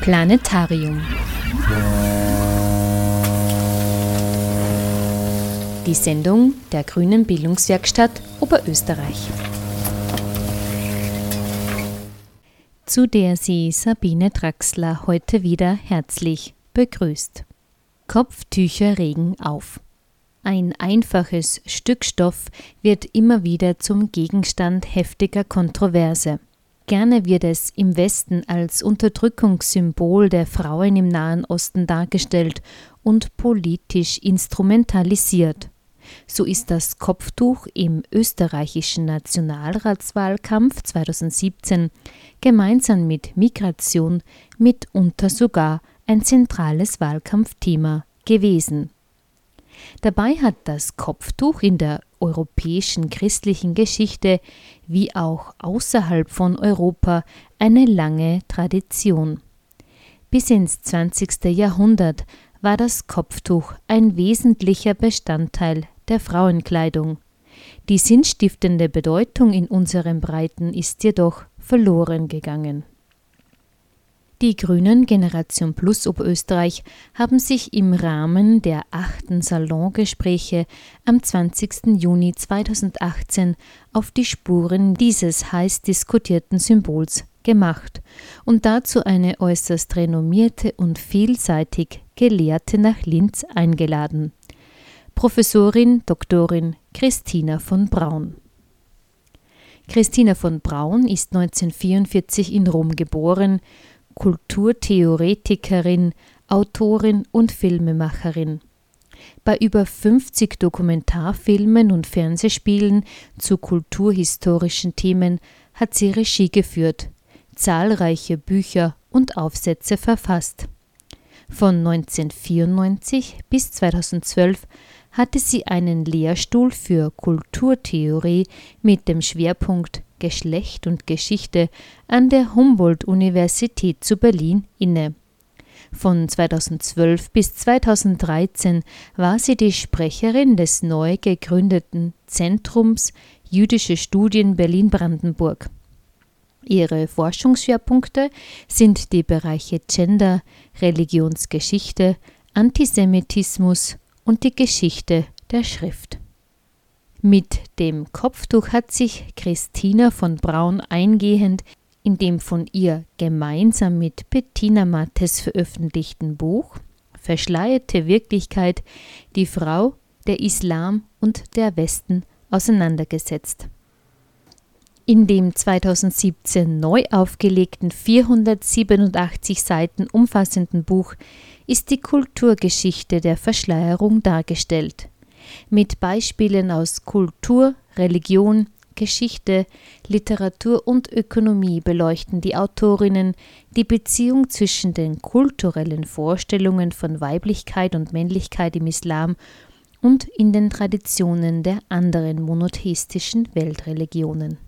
Planetarium. Die Sendung der Grünen Bildungswerkstatt Oberösterreich. Zu der sie Sabine Draxler heute wieder herzlich begrüßt. Kopftücher regen auf. Ein einfaches Stück Stoff wird immer wieder zum Gegenstand heftiger Kontroverse. Gerne wird es im Westen als Unterdrückungssymbol der Frauen im Nahen Osten dargestellt und politisch instrumentalisiert. So ist das Kopftuch im österreichischen Nationalratswahlkampf 2017 gemeinsam mit Migration mitunter sogar ein zentrales Wahlkampfthema gewesen. Dabei hat das Kopftuch in der europäischen christlichen Geschichte wie auch außerhalb von Europa eine lange Tradition. Bis ins 20. Jahrhundert war das Kopftuch ein wesentlicher Bestandteil der Frauenkleidung. Die sinnstiftende Bedeutung in unseren Breiten ist jedoch verloren gegangen. Die Grünen Generation Plus Oberösterreich haben sich im Rahmen der achten Salongespräche am 20. Juni 2018 auf die Spuren dieses heiß diskutierten Symbols gemacht und dazu eine äußerst renommierte und vielseitig Gelehrte nach Linz eingeladen. Professorin Doktorin Christina von Braun. Christina von Braun ist 1944 in Rom geboren, Kulturtheoretikerin, Autorin und Filmemacherin. Bei über 50 Dokumentarfilmen und Fernsehspielen zu kulturhistorischen Themen hat sie Regie geführt, zahlreiche Bücher und Aufsätze verfasst. Von 1994 bis 2012 hatte sie einen Lehrstuhl für Kulturtheorie mit dem Schwerpunkt Geschlecht und Geschichte an der Humboldt-Universität zu Berlin inne. Von 2012 bis 2013 war sie die Sprecherin des neu gegründeten Zentrums Jüdische Studien Berlin-Brandenburg. Ihre Forschungsschwerpunkte sind die Bereiche Gender, Religionsgeschichte, Antisemitismus und die Geschichte der Schrift. Mit dem Kopftuch hat sich Christina von Braun eingehend in dem von ihr gemeinsam mit Bettina Mattes veröffentlichten Buch Verschleierte Wirklichkeit die Frau, der Islam und der Westen auseinandergesetzt. In dem 2017 neu aufgelegten 487 Seiten umfassenden Buch ist die Kulturgeschichte der Verschleierung dargestellt mit Beispielen aus Kultur, Religion, Geschichte, Literatur und Ökonomie beleuchten die Autorinnen die Beziehung zwischen den kulturellen Vorstellungen von Weiblichkeit und Männlichkeit im Islam und in den Traditionen der anderen monotheistischen Weltreligionen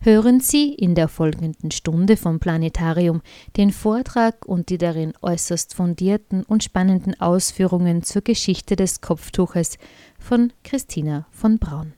hören Sie in der folgenden Stunde vom Planetarium den Vortrag und die darin äußerst fundierten und spannenden Ausführungen zur Geschichte des Kopftuches von Christina von Braun.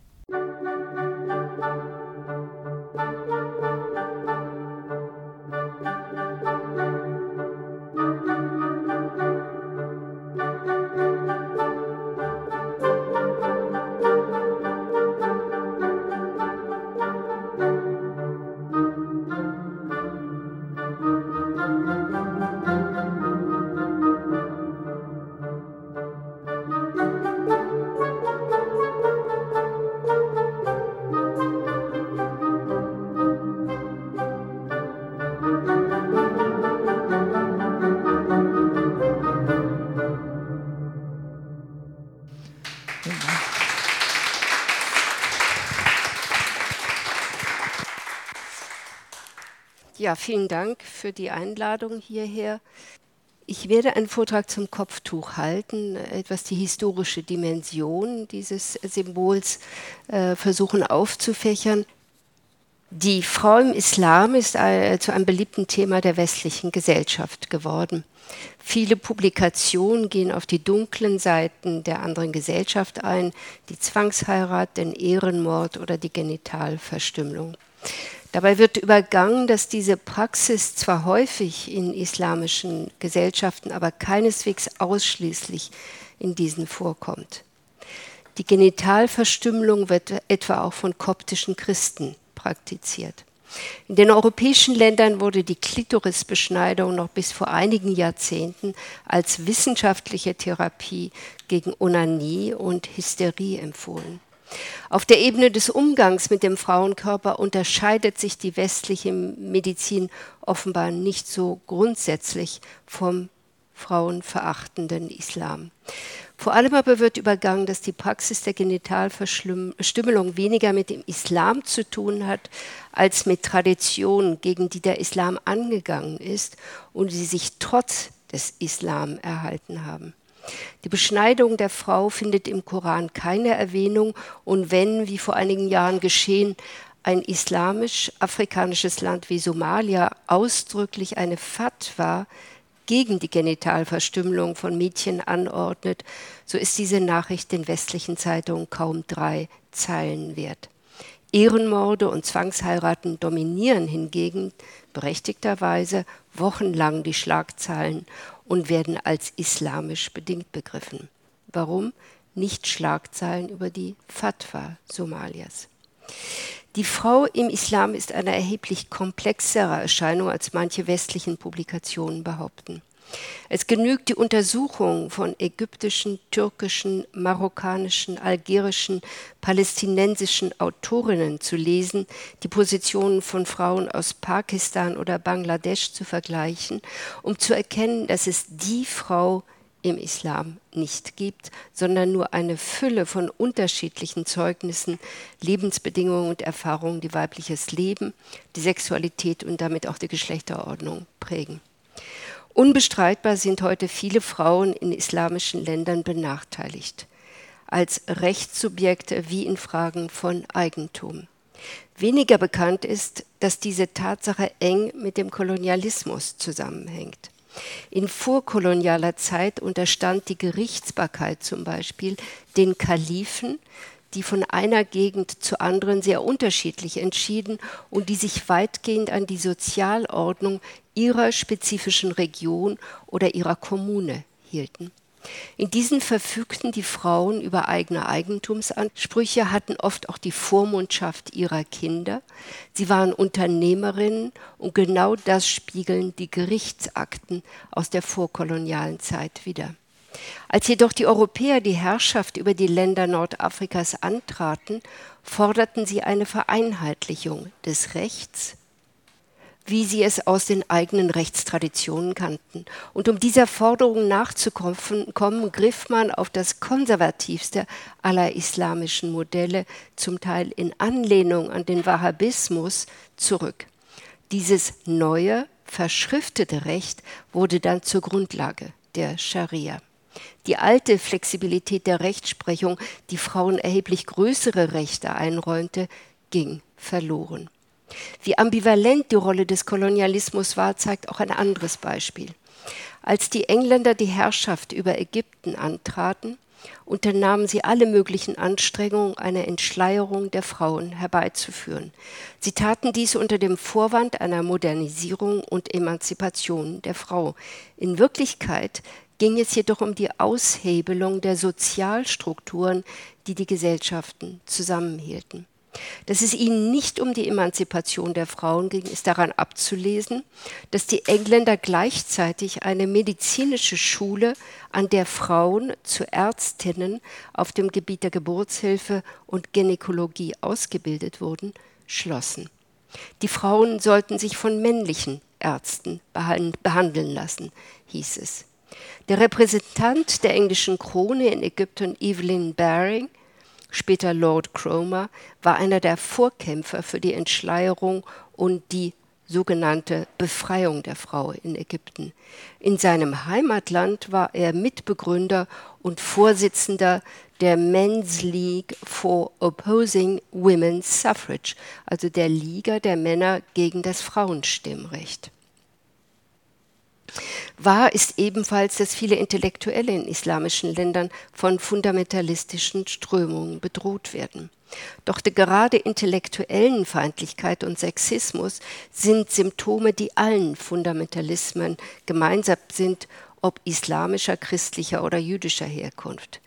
Ja, vielen Dank für die Einladung hierher. Ich werde einen Vortrag zum Kopftuch halten, etwas die historische Dimension dieses Symbols äh, versuchen aufzufächern. Die Frau im Islam ist äh, zu einem beliebten Thema der westlichen Gesellschaft geworden. Viele Publikationen gehen auf die dunklen Seiten der anderen Gesellschaft ein, die Zwangsheirat, den Ehrenmord oder die Genitalverstümmelung. Dabei wird übergangen, dass diese Praxis zwar häufig in islamischen Gesellschaften, aber keineswegs ausschließlich in diesen vorkommt. Die Genitalverstümmelung wird etwa auch von koptischen Christen praktiziert. In den europäischen Ländern wurde die Klitorisbeschneidung noch bis vor einigen Jahrzehnten als wissenschaftliche Therapie gegen Onanie und Hysterie empfohlen. Auf der Ebene des Umgangs mit dem Frauenkörper unterscheidet sich die westliche Medizin offenbar nicht so grundsätzlich vom frauenverachtenden Islam. Vor allem aber wird übergangen, dass die Praxis der Genitalverstümmelung weniger mit dem Islam zu tun hat, als mit Traditionen, gegen die der Islam angegangen ist und die sich trotz des Islam erhalten haben. Die Beschneidung der Frau findet im Koran keine Erwähnung und wenn, wie vor einigen Jahren geschehen, ein islamisch-afrikanisches Land wie Somalia ausdrücklich eine Fatwa gegen die Genitalverstümmelung von Mädchen anordnet, so ist diese Nachricht den westlichen Zeitungen kaum drei Zeilen wert. Ehrenmorde und Zwangsheiraten dominieren hingegen berechtigterweise wochenlang die Schlagzeilen und werden als islamisch bedingt begriffen. Warum? Nicht Schlagzeilen über die Fatwa Somalias. Die Frau im Islam ist eine erheblich komplexere Erscheinung, als manche westlichen Publikationen behaupten. Es genügt die Untersuchung von ägyptischen, türkischen, marokkanischen, algerischen, palästinensischen Autorinnen zu lesen, die Positionen von Frauen aus Pakistan oder Bangladesch zu vergleichen, um zu erkennen, dass es die Frau im Islam nicht gibt, sondern nur eine Fülle von unterschiedlichen Zeugnissen, Lebensbedingungen und Erfahrungen, die weibliches Leben, die Sexualität und damit auch die Geschlechterordnung prägen. Unbestreitbar sind heute viele Frauen in islamischen Ländern benachteiligt, als Rechtssubjekte wie in Fragen von Eigentum. Weniger bekannt ist, dass diese Tatsache eng mit dem Kolonialismus zusammenhängt. In vorkolonialer Zeit unterstand die Gerichtsbarkeit zum Beispiel den Kalifen, die von einer Gegend zur anderen sehr unterschiedlich entschieden und die sich weitgehend an die Sozialordnung ihrer spezifischen Region oder ihrer Kommune hielten. In diesen verfügten die Frauen über eigene Eigentumsansprüche, hatten oft auch die Vormundschaft ihrer Kinder. Sie waren Unternehmerinnen und genau das spiegeln die Gerichtsakten aus der vorkolonialen Zeit wider. Als jedoch die Europäer die Herrschaft über die Länder Nordafrikas antraten, forderten sie eine Vereinheitlichung des Rechts, wie sie es aus den eigenen Rechtstraditionen kannten. Und um dieser Forderung nachzukommen, griff man auf das konservativste aller islamischen Modelle, zum Teil in Anlehnung an den Wahhabismus, zurück. Dieses neue, verschriftete Recht wurde dann zur Grundlage der Scharia. Die alte Flexibilität der Rechtsprechung, die Frauen erheblich größere Rechte einräumte, ging verloren. Wie ambivalent die Rolle des Kolonialismus war, zeigt auch ein anderes Beispiel. Als die Engländer die Herrschaft über Ägypten antraten, unternahmen sie alle möglichen Anstrengungen, eine Entschleierung der Frauen herbeizuführen. Sie taten dies unter dem Vorwand einer Modernisierung und Emanzipation der Frau. In Wirklichkeit ging es jedoch um die Aushebelung der Sozialstrukturen, die die Gesellschaften zusammenhielten. Dass es ihnen nicht um die Emanzipation der Frauen ging, ist daran abzulesen, dass die Engländer gleichzeitig eine medizinische Schule, an der Frauen zu Ärztinnen auf dem Gebiet der Geburtshilfe und Gynäkologie ausgebildet wurden, schlossen. Die Frauen sollten sich von männlichen Ärzten behandeln lassen, hieß es. Der Repräsentant der englischen Krone in Ägypten, Evelyn Baring, später Lord Cromer, war einer der Vorkämpfer für die Entschleierung und die sogenannte Befreiung der Frau in Ägypten. In seinem Heimatland war er Mitbegründer und Vorsitzender der Men's League for Opposing Women's Suffrage, also der Liga der Männer gegen das Frauenstimmrecht. Wahr ist ebenfalls, dass viele Intellektuelle in islamischen Ländern von fundamentalistischen Strömungen bedroht werden. Doch die gerade intellektuellen Feindlichkeit und Sexismus sind Symptome, die allen Fundamentalismen gemeinsam sind, ob islamischer, christlicher oder jüdischer Herkunft.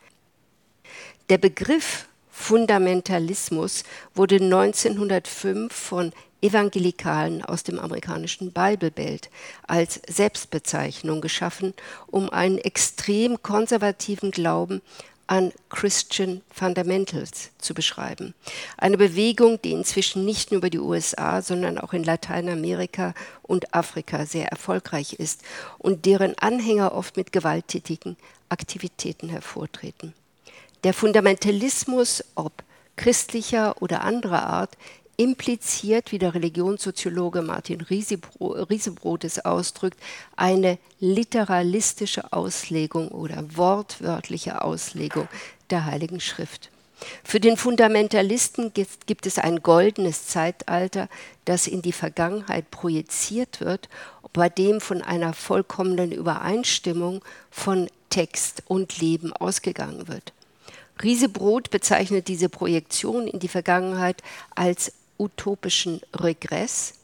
Der Begriff Fundamentalismus wurde 1905 von Evangelikalen aus dem amerikanischen Bible Belt als Selbstbezeichnung geschaffen, um einen extrem konservativen Glauben an Christian Fundamentals zu beschreiben. Eine Bewegung, die inzwischen nicht nur über die USA, sondern auch in Lateinamerika und Afrika sehr erfolgreich ist und deren Anhänger oft mit gewalttätigen Aktivitäten hervortreten. Der Fundamentalismus, ob christlicher oder anderer Art, impliziert, wie der Religionssoziologe Martin Riesebrot es ausdrückt, eine literalistische Auslegung oder wortwörtliche Auslegung der Heiligen Schrift. Für den Fundamentalisten gibt es ein goldenes Zeitalter, das in die Vergangenheit projiziert wird, bei dem von einer vollkommenen Übereinstimmung von Text und Leben ausgegangen wird. Riesebrot bezeichnet diese Projektion in die Vergangenheit als utopischen Regress.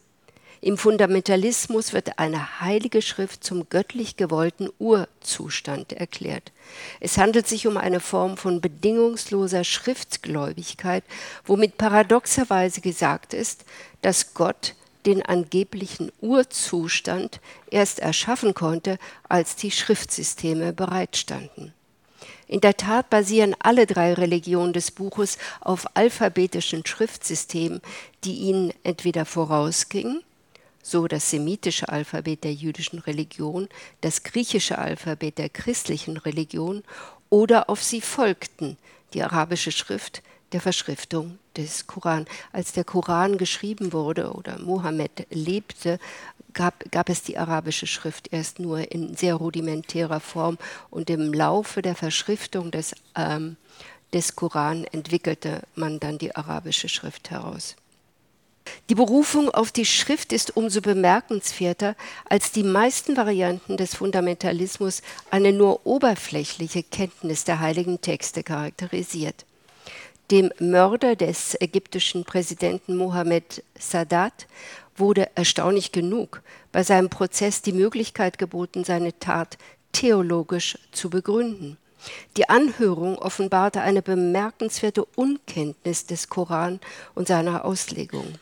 Im Fundamentalismus wird eine heilige Schrift zum göttlich gewollten Urzustand erklärt. Es handelt sich um eine Form von bedingungsloser Schriftgläubigkeit, womit paradoxerweise gesagt ist, dass Gott den angeblichen Urzustand erst erschaffen konnte, als die Schriftsysteme bereitstanden. In der Tat basieren alle drei Religionen des Buches auf alphabetischen Schriftsystemen, die ihnen entweder vorausgingen, so das semitische Alphabet der jüdischen Religion, das griechische Alphabet der christlichen Religion, oder auf sie folgten, die arabische Schrift der Verschriftung des Koran. Als der Koran geschrieben wurde oder Mohammed lebte, gab, gab es die arabische Schrift erst nur in sehr rudimentärer Form und im Laufe der Verschriftung des, ähm, des Koran entwickelte man dann die arabische Schrift heraus. Die Berufung auf die Schrift ist umso bemerkenswerter, als die meisten Varianten des Fundamentalismus eine nur oberflächliche Kenntnis der heiligen Texte charakterisiert. Dem Mörder des ägyptischen Präsidenten Mohammed Sadat wurde erstaunlich genug bei seinem Prozess die Möglichkeit geboten, seine Tat theologisch zu begründen. Die Anhörung offenbarte eine bemerkenswerte Unkenntnis des Koran und seiner Auslegung.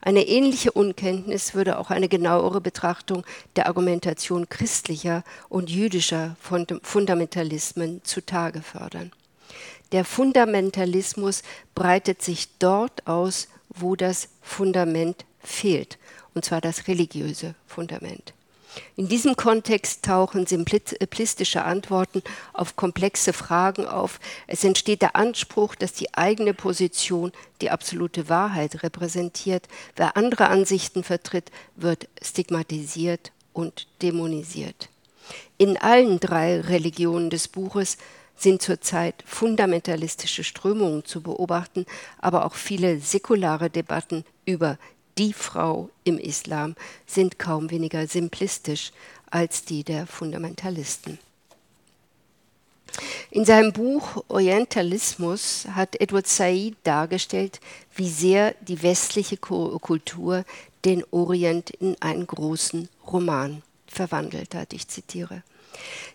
Eine ähnliche Unkenntnis würde auch eine genauere Betrachtung der Argumentation christlicher und jüdischer Fundamentalismen zutage fördern. Der Fundamentalismus breitet sich dort aus, wo das Fundament fehlt, und zwar das religiöse Fundament. In diesem Kontext tauchen simplistische Antworten auf komplexe Fragen auf. Es entsteht der Anspruch, dass die eigene Position die absolute Wahrheit repräsentiert. Wer andere Ansichten vertritt, wird stigmatisiert und dämonisiert. In allen drei Religionen des Buches sind zurzeit fundamentalistische Strömungen zu beobachten, aber auch viele säkulare Debatten über die Frau im Islam sind kaum weniger simplistisch als die der Fundamentalisten. In seinem Buch Orientalismus hat Edward Said dargestellt, wie sehr die westliche Kultur den Orient in einen großen Roman verwandelt hat. Ich zitiere.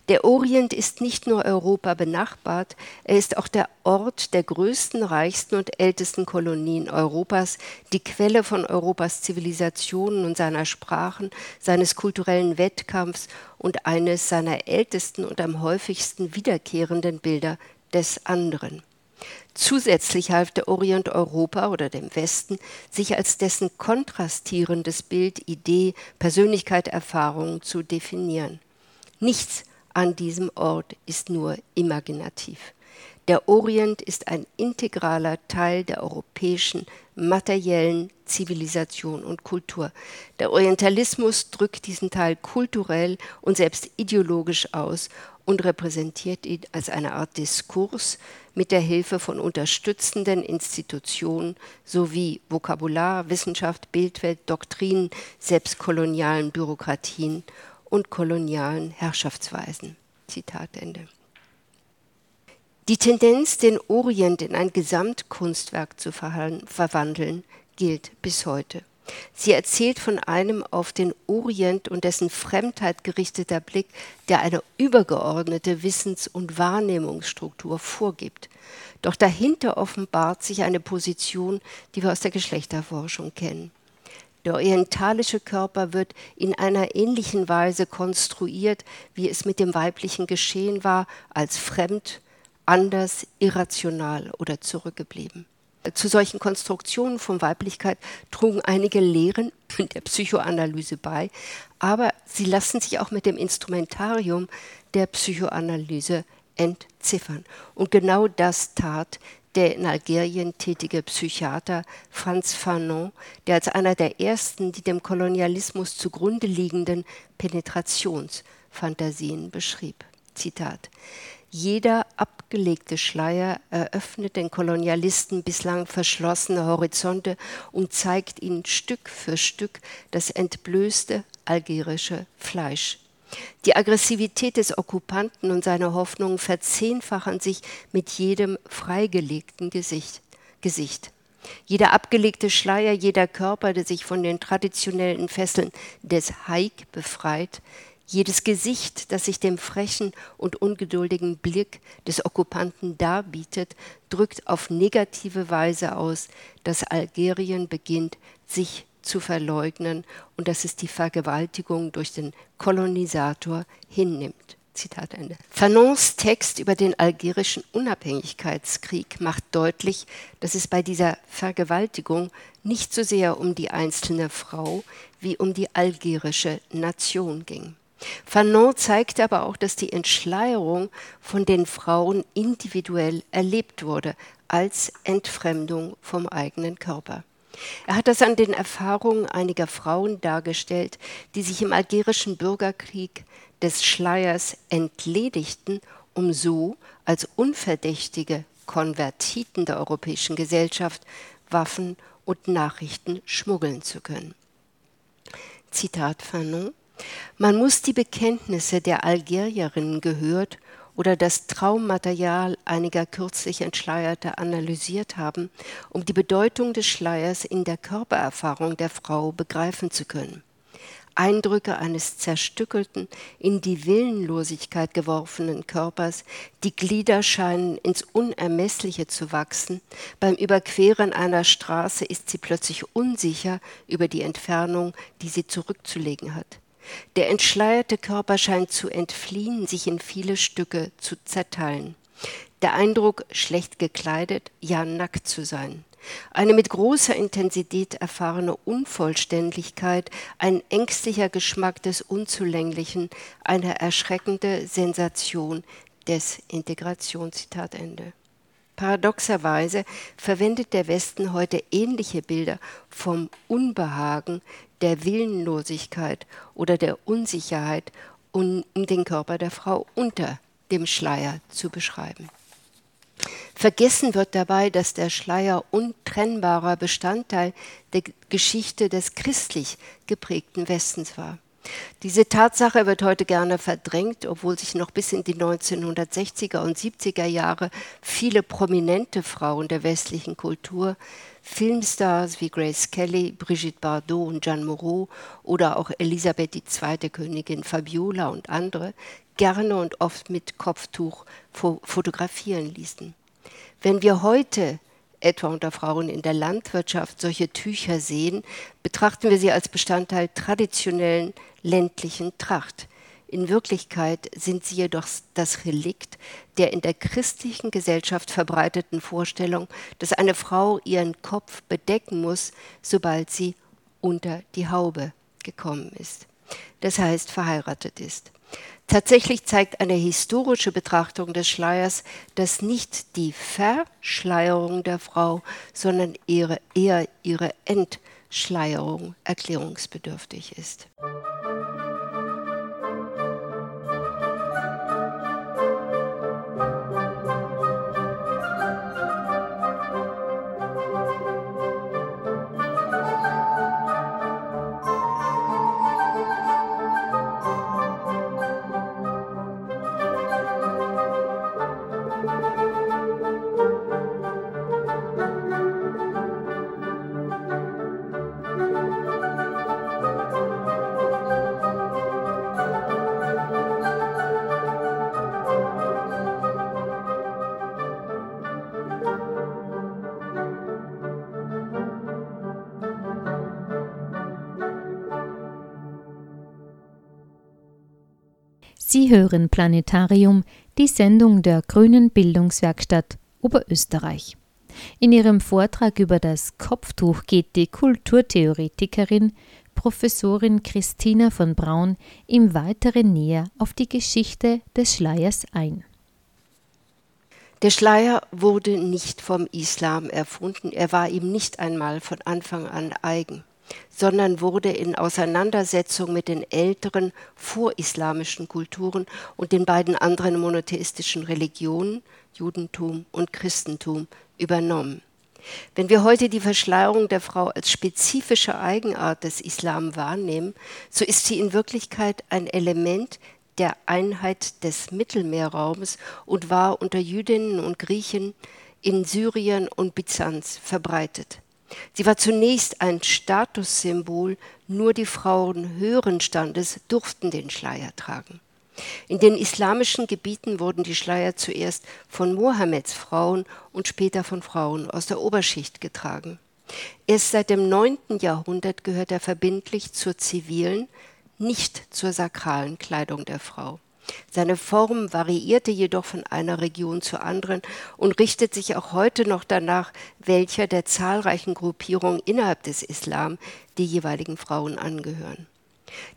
Der Orient ist nicht nur Europa benachbart, er ist auch der Ort der größten, reichsten und ältesten Kolonien Europas, die Quelle von Europas Zivilisationen und seiner Sprachen, seines kulturellen Wettkampfs und eines seiner ältesten und am häufigsten wiederkehrenden Bilder des anderen. Zusätzlich half der Orient Europa oder dem Westen, sich als dessen kontrastierendes Bild, Idee, Persönlichkeit, Erfahrung zu definieren. Nichts an diesem Ort ist nur imaginativ. Der Orient ist ein integraler Teil der europäischen materiellen Zivilisation und Kultur. Der Orientalismus drückt diesen Teil kulturell und selbst ideologisch aus und repräsentiert ihn als eine Art Diskurs mit der Hilfe von unterstützenden Institutionen sowie Vokabular, Wissenschaft, Bildwelt, Doktrinen, selbst kolonialen Bürokratien und kolonialen Herrschaftsweisen. Zitat Ende. Die Tendenz, den Orient in ein Gesamtkunstwerk zu verwandeln, gilt bis heute. Sie erzählt von einem auf den Orient und dessen Fremdheit gerichteter Blick, der eine übergeordnete Wissens- und Wahrnehmungsstruktur vorgibt. Doch dahinter offenbart sich eine Position, die wir aus der Geschlechterforschung kennen. Der orientalische Körper wird in einer ähnlichen Weise konstruiert, wie es mit dem weiblichen geschehen war, als fremd, anders, irrational oder zurückgeblieben. Zu solchen Konstruktionen von Weiblichkeit trugen einige Lehren der Psychoanalyse bei, aber sie lassen sich auch mit dem Instrumentarium der Psychoanalyse entziffern. Und genau das tat der in Algerien tätige Psychiater Franz Fanon, der als einer der ersten die dem Kolonialismus zugrunde liegenden Penetrationsfantasien beschrieb. Zitat jeder abgelegte Schleier eröffnet den Kolonialisten bislang verschlossene Horizonte und zeigt ihnen Stück für Stück das entblößte algerische Fleisch. Die Aggressivität des Okkupanten und seine Hoffnungen verzehnfachen sich mit jedem freigelegten Gesicht. Gesicht. Jeder abgelegte Schleier, jeder Körper, der sich von den traditionellen Fesseln des Haik befreit, jedes Gesicht, das sich dem frechen und ungeduldigen Blick des Okkupanten darbietet, drückt auf negative Weise aus, dass Algerien beginnt, sich zu verleugnen und dass es die Vergewaltigung durch den Kolonisator hinnimmt. Zitat Ende. Fanons Text über den algerischen Unabhängigkeitskrieg macht deutlich, dass es bei dieser Vergewaltigung nicht so sehr um die einzelne Frau wie um die algerische Nation ging. Fanon zeigt aber auch, dass die Entschleierung von den Frauen individuell erlebt wurde als Entfremdung vom eigenen Körper. Er hat das an den Erfahrungen einiger Frauen dargestellt, die sich im algerischen Bürgerkrieg des Schleiers entledigten, um so als unverdächtige Konvertiten der europäischen Gesellschaft Waffen und Nachrichten schmuggeln zu können. Zitat Fanon man muss die Bekenntnisse der Algerierinnen gehört oder das Traummaterial einiger kürzlich Entschleierter analysiert haben, um die Bedeutung des Schleiers in der Körpererfahrung der Frau begreifen zu können. Eindrücke eines zerstückelten, in die Willenlosigkeit geworfenen Körpers, die Glieder scheinen ins Unermessliche zu wachsen, beim Überqueren einer Straße ist sie plötzlich unsicher über die Entfernung, die sie zurückzulegen hat. Der entschleierte Körper scheint zu entfliehen, sich in viele Stücke zu zerteilen. Der Eindruck, schlecht gekleidet, ja nackt zu sein. Eine mit großer Intensität erfahrene Unvollständigkeit, ein ängstlicher Geschmack des Unzulänglichen, eine erschreckende Sensation des Integration. Zitat Ende. Paradoxerweise verwendet der Westen heute ähnliche Bilder vom Unbehagen, der Willenlosigkeit oder der Unsicherheit, um den Körper der Frau unter dem Schleier zu beschreiben. Vergessen wird dabei, dass der Schleier untrennbarer Bestandteil der Geschichte des christlich geprägten Westens war. Diese Tatsache wird heute gerne verdrängt, obwohl sich noch bis in die 1960er und 70er Jahre viele prominente Frauen der westlichen Kultur, Filmstars wie Grace Kelly, Brigitte Bardot und Jeanne Moreau oder auch Elisabeth II. Königin Fabiola und andere gerne und oft mit Kopftuch fotografieren ließen. Wenn wir heute etwa unter Frauen in der Landwirtschaft solche Tücher sehen, betrachten wir sie als Bestandteil traditionellen ländlichen Tracht. In Wirklichkeit sind sie jedoch das Relikt der in der christlichen Gesellschaft verbreiteten Vorstellung, dass eine Frau ihren Kopf bedecken muss, sobald sie unter die Haube gekommen ist. Das heißt, verheiratet ist. Tatsächlich zeigt eine historische Betrachtung des Schleiers, dass nicht die Verschleierung der Frau, sondern ihre, eher ihre Entschleierung erklärungsbedürftig ist. Hören Planetarium, die Sendung der Grünen Bildungswerkstatt Oberösterreich. In ihrem Vortrag über das Kopftuch geht die Kulturtheoretikerin Professorin Christina von Braun im Weiteren näher auf die Geschichte des Schleiers ein. Der Schleier wurde nicht vom Islam erfunden, er war ihm nicht einmal von Anfang an eigen sondern wurde in Auseinandersetzung mit den älteren vorislamischen Kulturen und den beiden anderen monotheistischen Religionen, Judentum und Christentum, übernommen. Wenn wir heute die Verschleierung der Frau als spezifische Eigenart des Islam wahrnehmen, so ist sie in Wirklichkeit ein Element der Einheit des Mittelmeerraums und war unter Jüdinnen und Griechen in Syrien und Byzanz verbreitet. Sie war zunächst ein Statussymbol, nur die Frauen höheren Standes durften den Schleier tragen. In den islamischen Gebieten wurden die Schleier zuerst von Mohammeds Frauen und später von Frauen aus der Oberschicht getragen. Erst seit dem 9. Jahrhundert gehört er verbindlich zur zivilen, nicht zur sakralen Kleidung der Frau. Seine Form variierte jedoch von einer Region zur anderen und richtet sich auch heute noch danach, welcher der zahlreichen Gruppierungen innerhalb des Islam die jeweiligen Frauen angehören.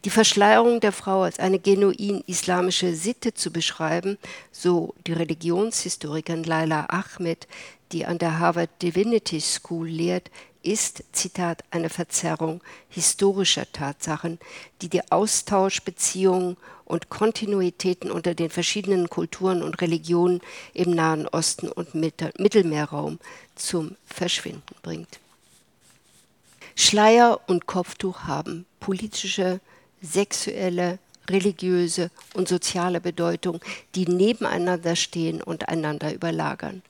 Die Verschleierung der Frau als eine genuin islamische Sitte zu beschreiben, so die Religionshistorikerin Laila Ahmed, die an der Harvard Divinity School lehrt, ist, Zitat, eine Verzerrung historischer Tatsachen, die die Austauschbeziehungen und Kontinuitäten unter den verschiedenen Kulturen und Religionen im Nahen Osten und Mittelmeerraum zum Verschwinden bringt. Schleier und Kopftuch haben politische, sexuelle, religiöse und soziale Bedeutung, die nebeneinander stehen und einander überlagern.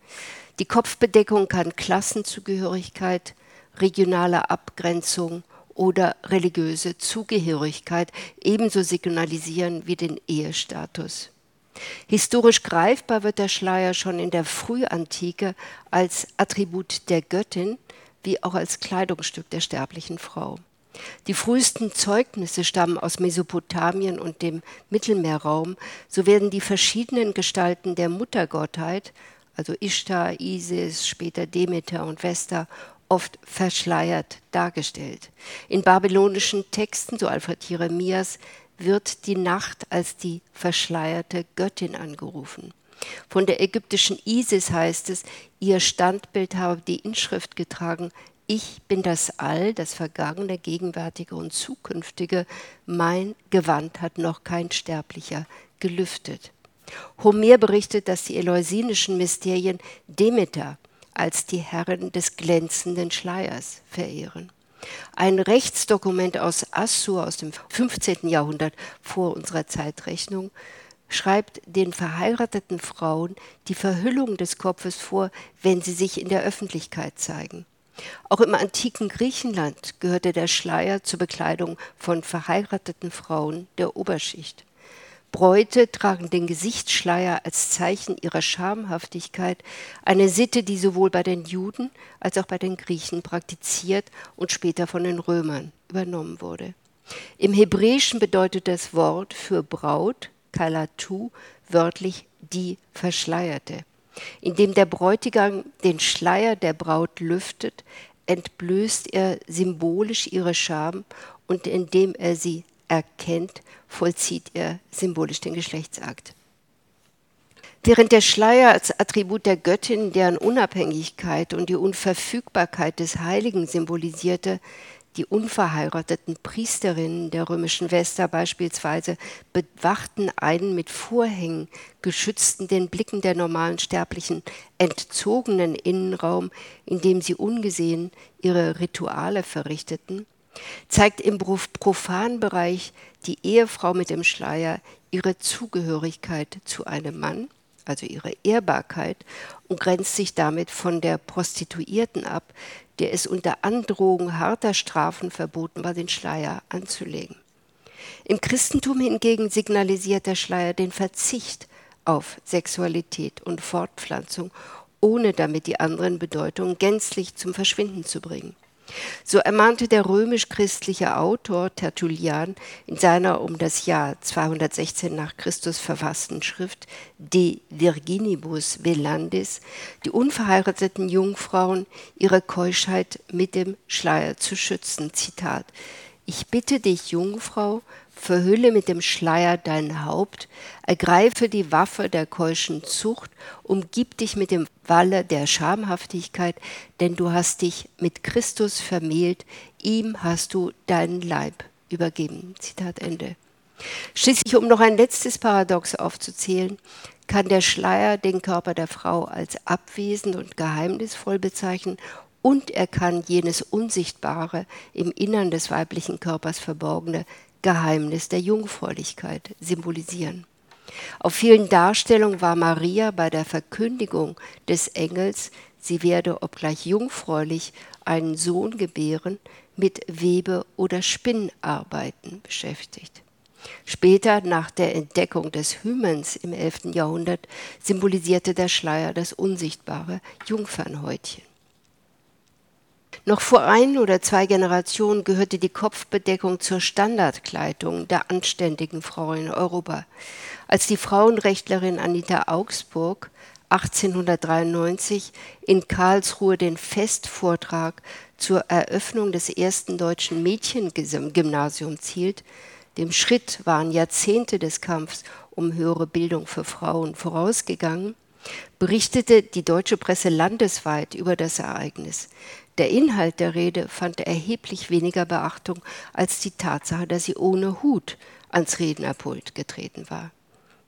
Die Kopfbedeckung kann Klassenzugehörigkeit, regionale Abgrenzung oder religiöse Zugehörigkeit ebenso signalisieren wie den Ehestatus. Historisch greifbar wird der Schleier schon in der Frühantike als Attribut der Göttin wie auch als Kleidungsstück der sterblichen Frau. Die frühesten Zeugnisse stammen aus Mesopotamien und dem Mittelmeerraum, so werden die verschiedenen Gestalten der Muttergottheit, also Ishtar, Isis, später Demeter und Vesta, oft verschleiert dargestellt. In babylonischen Texten, so Alfred Jeremias, wird die Nacht als die verschleierte Göttin angerufen. Von der ägyptischen Isis heißt es, ihr Standbild habe die Inschrift getragen, ich bin das All, das Vergangene, Gegenwärtige und Zukünftige, mein Gewand hat noch kein Sterblicher gelüftet. Homer berichtet, dass die eleusinischen Mysterien Demeter, als die Herren des glänzenden Schleiers verehren. Ein Rechtsdokument aus Assur aus dem 15. Jahrhundert vor unserer Zeitrechnung schreibt den verheirateten Frauen die Verhüllung des Kopfes vor, wenn sie sich in der Öffentlichkeit zeigen. Auch im antiken Griechenland gehörte der Schleier zur Bekleidung von verheirateten Frauen der Oberschicht. Bräute tragen den Gesichtsschleier als Zeichen ihrer Schamhaftigkeit, eine Sitte, die sowohl bei den Juden als auch bei den Griechen praktiziert und später von den Römern übernommen wurde. Im Hebräischen bedeutet das Wort für Braut, Kalatu, wörtlich die Verschleierte. Indem der Bräutigam den Schleier der Braut lüftet, entblößt er symbolisch ihre Scham und indem er sie erkennt, vollzieht er symbolisch den Geschlechtsakt. Während der Schleier als Attribut der Göttin deren Unabhängigkeit und die Unverfügbarkeit des Heiligen symbolisierte, die unverheirateten Priesterinnen der römischen Vesta beispielsweise bewachten einen mit Vorhängen geschützten, den Blicken der normalen Sterblichen entzogenen Innenraum, in dem sie ungesehen ihre Rituale verrichteten, zeigt im Profanbereich die Ehefrau mit dem Schleier ihre Zugehörigkeit zu einem Mann, also ihre Ehrbarkeit, und grenzt sich damit von der Prostituierten ab, der es unter Androhung harter Strafen verboten war, den Schleier anzulegen. Im Christentum hingegen signalisiert der Schleier den Verzicht auf Sexualität und Fortpflanzung, ohne damit die anderen Bedeutungen gänzlich zum Verschwinden zu bringen. So ermahnte der römisch-christliche Autor Tertullian in seiner um das Jahr 216 nach Christus verfassten Schrift De Virginibus Velandis die unverheirateten Jungfrauen ihre Keuschheit mit dem Schleier zu schützen. Zitat Ich bitte dich, Jungfrau, verhülle mit dem Schleier dein Haupt, ergreife die Waffe der keuschen Zucht, umgib dich mit dem Walle der Schamhaftigkeit, denn du hast dich mit Christus vermählt, ihm hast du deinen Leib übergeben. Zitat Ende. Schließlich, um noch ein letztes Paradox aufzuzählen, kann der Schleier den Körper der Frau als abwesend und geheimnisvoll bezeichnen und er kann jenes Unsichtbare im Innern des weiblichen Körpers verborgene Geheimnis der Jungfräulichkeit symbolisieren. Auf vielen Darstellungen war Maria bei der Verkündigung des Engels, sie werde, obgleich jungfräulich, einen Sohn gebären, mit Webe- oder Spinnarbeiten beschäftigt. Später, nach der Entdeckung des Hymens im 11. Jahrhundert, symbolisierte der Schleier das unsichtbare Jungfernhäutchen. Noch vor ein oder zwei Generationen gehörte die Kopfbedeckung zur Standardkleidung der anständigen Frau in Europa. Als die Frauenrechtlerin Anita Augsburg 1893 in Karlsruhe den Festvortrag zur Eröffnung des ersten deutschen Mädchengymnasiums hielt, dem Schritt waren Jahrzehnte des Kampfs um höhere Bildung für Frauen vorausgegangen, berichtete die deutsche Presse landesweit über das Ereignis. Der Inhalt der Rede fand erheblich weniger Beachtung als die Tatsache, dass sie ohne Hut ans Rednerpult getreten war.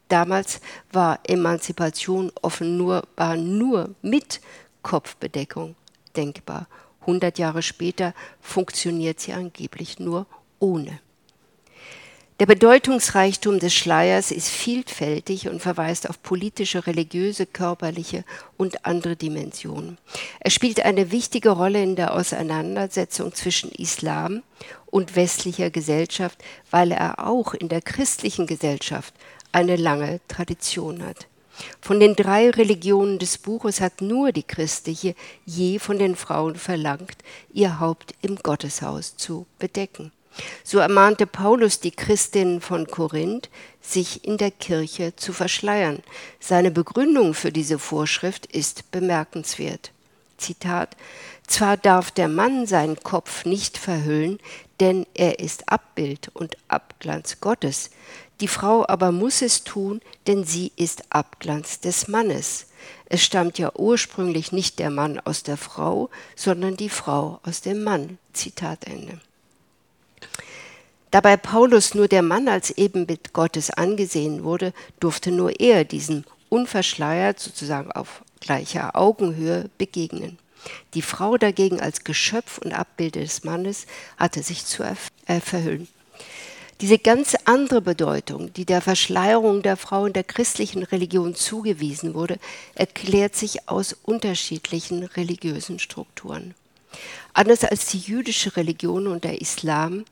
Damals war Emanzipation offenbar nur mit Kopfbedeckung denkbar. Hundert Jahre später funktioniert sie angeblich nur ohne. Der Bedeutungsreichtum des Schleiers ist vielfältig und verweist auf politische, religiöse, körperliche und andere Dimensionen. Er spielt eine wichtige Rolle in der Auseinandersetzung zwischen Islam und westlicher Gesellschaft, weil er auch in der christlichen Gesellschaft eine lange Tradition hat. Von den drei Religionen des Buches hat nur die christliche je von den Frauen verlangt, ihr Haupt im Gotteshaus zu bedecken. So ermahnte Paulus die Christinnen von Korinth, sich in der Kirche zu verschleiern. Seine Begründung für diese Vorschrift ist bemerkenswert. Zitat Zwar darf der Mann seinen Kopf nicht verhüllen, denn er ist Abbild und Abglanz Gottes. Die Frau aber muss es tun, denn sie ist Abglanz des Mannes. Es stammt ja ursprünglich nicht der Mann aus der Frau, sondern die Frau aus dem Mann. Zitat Ende. Da bei Paulus nur der Mann als Ebenbild Gottes angesehen wurde, durfte nur er diesem unverschleiert, sozusagen auf gleicher Augenhöhe, begegnen. Die Frau dagegen als Geschöpf und Abbild des Mannes hatte sich zu äh, verhüllen. Diese ganz andere Bedeutung, die der Verschleierung der Frau in der christlichen Religion zugewiesen wurde, erklärt sich aus unterschiedlichen religiösen Strukturen. Anders als die jüdische Religion und der Islam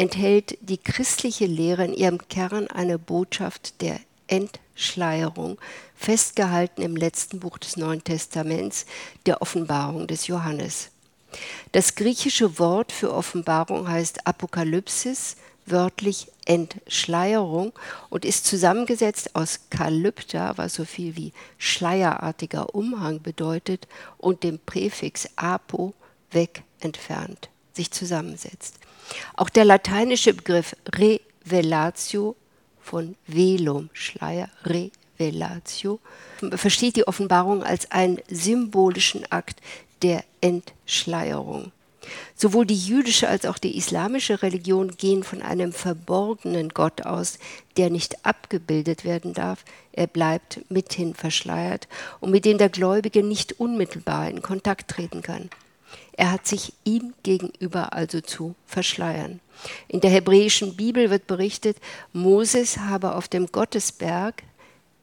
enthält die christliche Lehre in ihrem Kern eine Botschaft der Entschleierung, festgehalten im letzten Buch des Neuen Testaments, der Offenbarung des Johannes. Das griechische Wort für Offenbarung heißt Apokalypsis, wörtlich Entschleierung und ist zusammengesetzt aus Kalypta, was so viel wie schleierartiger Umhang bedeutet, und dem Präfix apo, weg, entfernt, sich zusammensetzt. Auch der lateinische Begriff Revelatio von Velum, Schleier, Revelatio, versteht die Offenbarung als einen symbolischen Akt der Entschleierung. Sowohl die jüdische als auch die islamische Religion gehen von einem verborgenen Gott aus, der nicht abgebildet werden darf. Er bleibt mithin verschleiert und mit dem der Gläubige nicht unmittelbar in Kontakt treten kann. Er hat sich ihm gegenüber also zu verschleiern. In der hebräischen Bibel wird berichtet, Moses habe auf dem Gottesberg,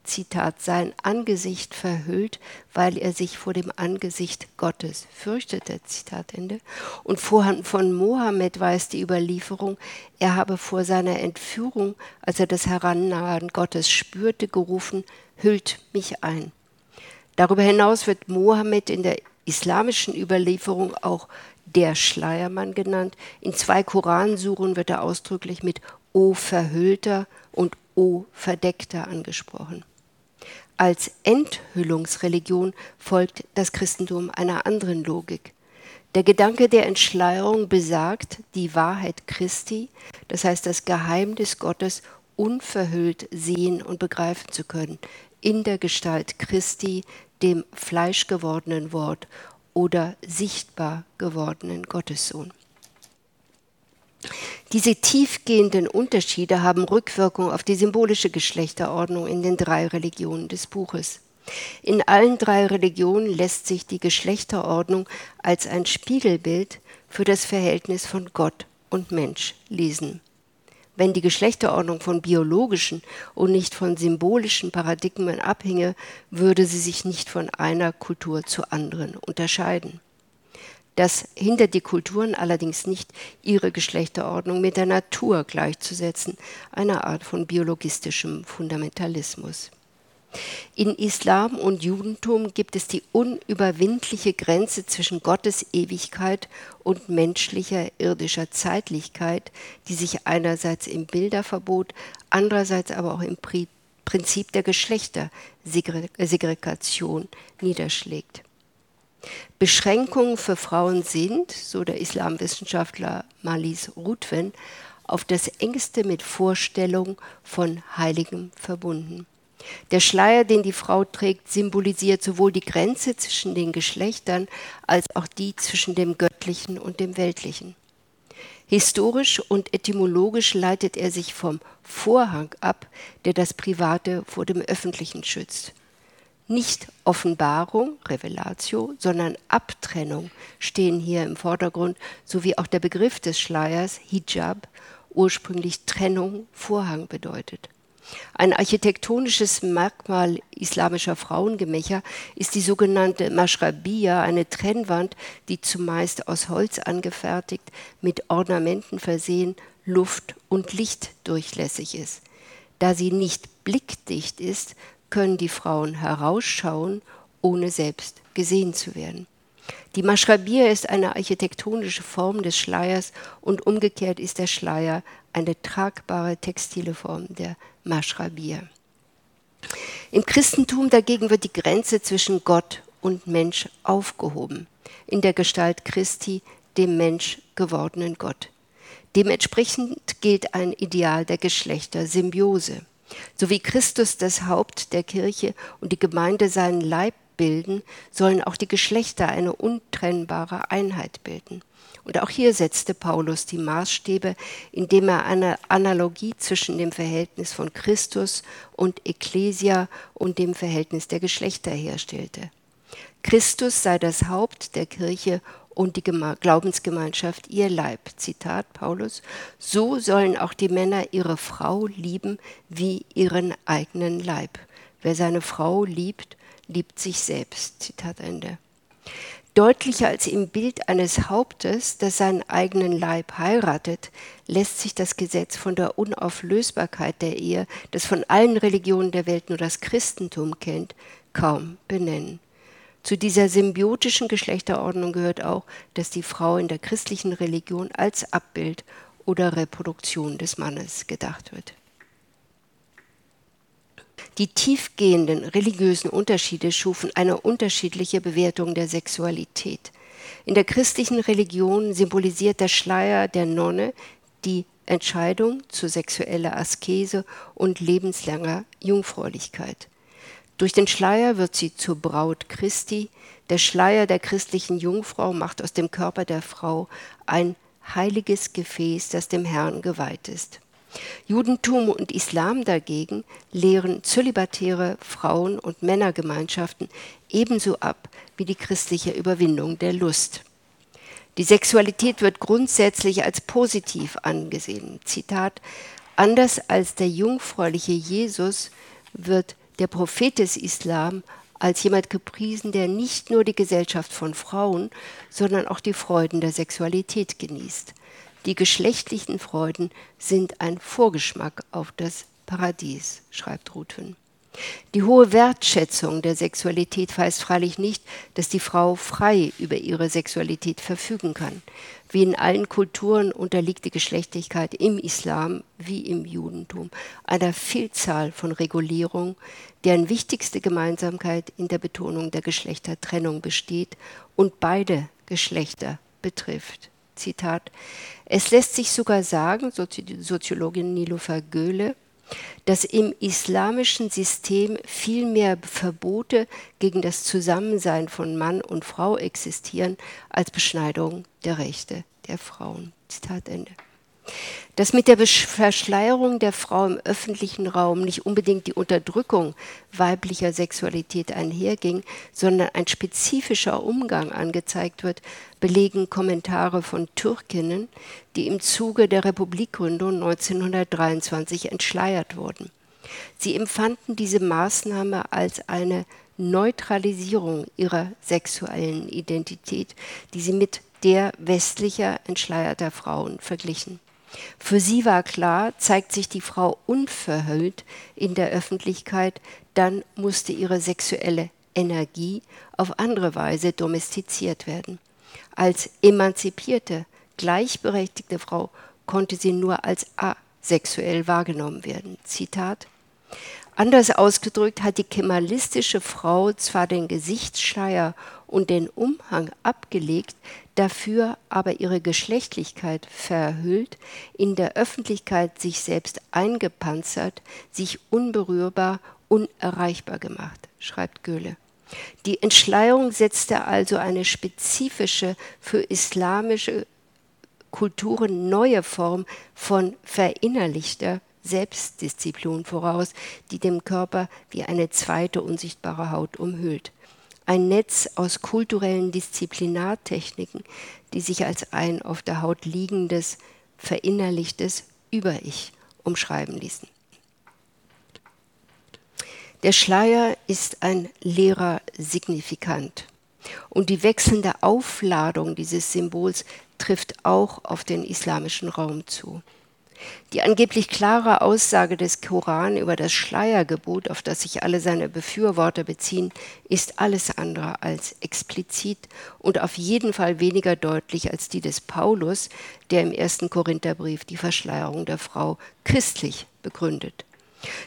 Zitat, sein Angesicht verhüllt, weil er sich vor dem Angesicht Gottes fürchtete, Zitat Ende. Und von Mohammed weiß die Überlieferung, er habe vor seiner Entführung, als er das Herannahen Gottes spürte, gerufen, hüllt mich ein. Darüber hinaus wird Mohammed in der islamischen Überlieferung auch der Schleiermann genannt. In zwei Koransuren wird er ausdrücklich mit O Verhüllter und O Verdeckter angesprochen. Als Enthüllungsreligion folgt das Christentum einer anderen Logik. Der Gedanke der Entschleierung besagt, die Wahrheit Christi, das heißt das Geheimnis Gottes, unverhüllt sehen und begreifen zu können, in der Gestalt Christi, dem fleischgewordenen Wort oder sichtbar gewordenen Gottessohn. Diese tiefgehenden Unterschiede haben Rückwirkung auf die symbolische Geschlechterordnung in den drei Religionen des Buches. In allen drei Religionen lässt sich die Geschlechterordnung als ein Spiegelbild für das Verhältnis von Gott und Mensch lesen. Wenn die Geschlechterordnung von biologischen und nicht von symbolischen Paradigmen abhinge, würde sie sich nicht von einer Kultur zur anderen unterscheiden. Das hindert die Kulturen allerdings nicht, ihre Geschlechterordnung mit der Natur gleichzusetzen, einer Art von biologistischem Fundamentalismus. In Islam und Judentum gibt es die unüberwindliche Grenze zwischen Gottes Ewigkeit und menschlicher irdischer Zeitlichkeit, die sich einerseits im Bilderverbot, andererseits aber auch im Prinzip der Geschlechtersegregation niederschlägt. Beschränkungen für Frauen sind, so der Islamwissenschaftler Malis Rutwen, auf das engste mit Vorstellung von Heiligem verbunden. Der Schleier, den die Frau trägt, symbolisiert sowohl die Grenze zwischen den Geschlechtern als auch die zwischen dem Göttlichen und dem Weltlichen. Historisch und etymologisch leitet er sich vom Vorhang ab, der das Private vor dem Öffentlichen schützt. Nicht Offenbarung, Revelatio, sondern Abtrennung stehen hier im Vordergrund, sowie auch der Begriff des Schleiers, Hijab, ursprünglich Trennung, Vorhang bedeutet. Ein architektonisches Merkmal islamischer Frauengemächer ist die sogenannte Mashrabiyya, eine Trennwand, die zumeist aus Holz angefertigt, mit Ornamenten versehen, luft- und lichtdurchlässig ist. Da sie nicht blickdicht ist, können die Frauen herausschauen, ohne selbst gesehen zu werden. Die Maschrabir ist eine architektonische Form des Schleiers und umgekehrt ist der Schleier eine tragbare textile Form der Maschrabir. Im Christentum dagegen wird die Grenze zwischen Gott und Mensch aufgehoben, in der Gestalt Christi, dem Mensch gewordenen Gott. Dementsprechend gilt ein Ideal der Geschlechtersymbiose. So wie Christus das Haupt der Kirche und die Gemeinde seinen Leib bilden, sollen auch die Geschlechter eine untrennbare Einheit bilden. Und auch hier setzte Paulus die Maßstäbe, indem er eine Analogie zwischen dem Verhältnis von Christus und Ecclesia und dem Verhältnis der Geschlechter herstellte. Christus sei das Haupt der Kirche und die Glaubensgemeinschaft ihr Leib. Zitat Paulus, so sollen auch die Männer ihre Frau lieben wie ihren eigenen Leib. Wer seine Frau liebt, liebt sich selbst. Zitat Ende deutlicher als im Bild eines Hauptes, das seinen eigenen Leib heiratet, lässt sich das Gesetz von der Unauflösbarkeit der Ehe, das von allen Religionen der Welt nur das Christentum kennt, kaum benennen. Zu dieser symbiotischen Geschlechterordnung gehört auch, dass die Frau in der christlichen Religion als Abbild oder Reproduktion des Mannes gedacht wird. Die tiefgehenden religiösen Unterschiede schufen eine unterschiedliche Bewertung der Sexualität. In der christlichen Religion symbolisiert der Schleier der Nonne die Entscheidung zu sexueller Askese und lebenslanger Jungfräulichkeit. Durch den Schleier wird sie zur Braut Christi. Der Schleier der christlichen Jungfrau macht aus dem Körper der Frau ein heiliges Gefäß, das dem Herrn geweiht ist. Judentum und Islam dagegen lehren zölibatäre Frauen- und Männergemeinschaften ebenso ab wie die christliche Überwindung der Lust. Die Sexualität wird grundsätzlich als positiv angesehen. Zitat Anders als der jungfräuliche Jesus wird der Prophet des Islam als jemand gepriesen, der nicht nur die Gesellschaft von Frauen, sondern auch die Freuden der Sexualität genießt. Die geschlechtlichen Freuden sind ein Vorgeschmack auf das Paradies, schreibt Ruthven. Die hohe Wertschätzung der Sexualität heißt freilich nicht, dass die Frau frei über ihre Sexualität verfügen kann. Wie in allen Kulturen unterliegt die Geschlechtlichkeit im Islam wie im Judentum einer Vielzahl von Regulierungen, deren wichtigste Gemeinsamkeit in der Betonung der Geschlechtertrennung besteht und beide Geschlechter betrifft. Zitat: Es lässt sich sogar sagen, Soziologin Nilofer Göhle, dass im islamischen System viel mehr Verbote gegen das Zusammensein von Mann und Frau existieren als Beschneidung der Rechte der Frauen. Zitat Ende dass mit der Verschleierung der Frau im öffentlichen Raum nicht unbedingt die Unterdrückung weiblicher Sexualität einherging, sondern ein spezifischer Umgang angezeigt wird, belegen Kommentare von Türkinnen, die im Zuge der Republikgründung 1923 entschleiert wurden. Sie empfanden diese Maßnahme als eine Neutralisierung ihrer sexuellen Identität, die sie mit der westlicher entschleierter Frauen verglichen. Für sie war klar, zeigt sich die Frau unverhüllt in der Öffentlichkeit, dann musste ihre sexuelle Energie auf andere Weise domestiziert werden. Als emanzipierte, gleichberechtigte Frau konnte sie nur als asexuell wahrgenommen werden. Zitat Anders ausgedrückt hat die kemalistische Frau zwar den Gesichtsschleier und den Umhang abgelegt, dafür aber ihre Geschlechtlichkeit verhüllt, in der Öffentlichkeit sich selbst eingepanzert, sich unberührbar, unerreichbar gemacht, schreibt Goethe. Die Entschleierung setzte also eine spezifische für islamische Kulturen neue Form von verinnerlichter Selbstdisziplin voraus, die dem Körper wie eine zweite unsichtbare Haut umhüllt. Ein Netz aus kulturellen Disziplinartechniken, die sich als ein auf der Haut liegendes, verinnerlichtes Über-Ich umschreiben ließen. Der Schleier ist ein leerer Signifikant. Und die wechselnde Aufladung dieses Symbols trifft auch auf den islamischen Raum zu. Die angeblich klare Aussage des Koran über das Schleiergebot, auf das sich alle seine Befürworter beziehen, ist alles andere als explizit und auf jeden Fall weniger deutlich als die des Paulus, der im ersten Korintherbrief die Verschleierung der Frau christlich begründet.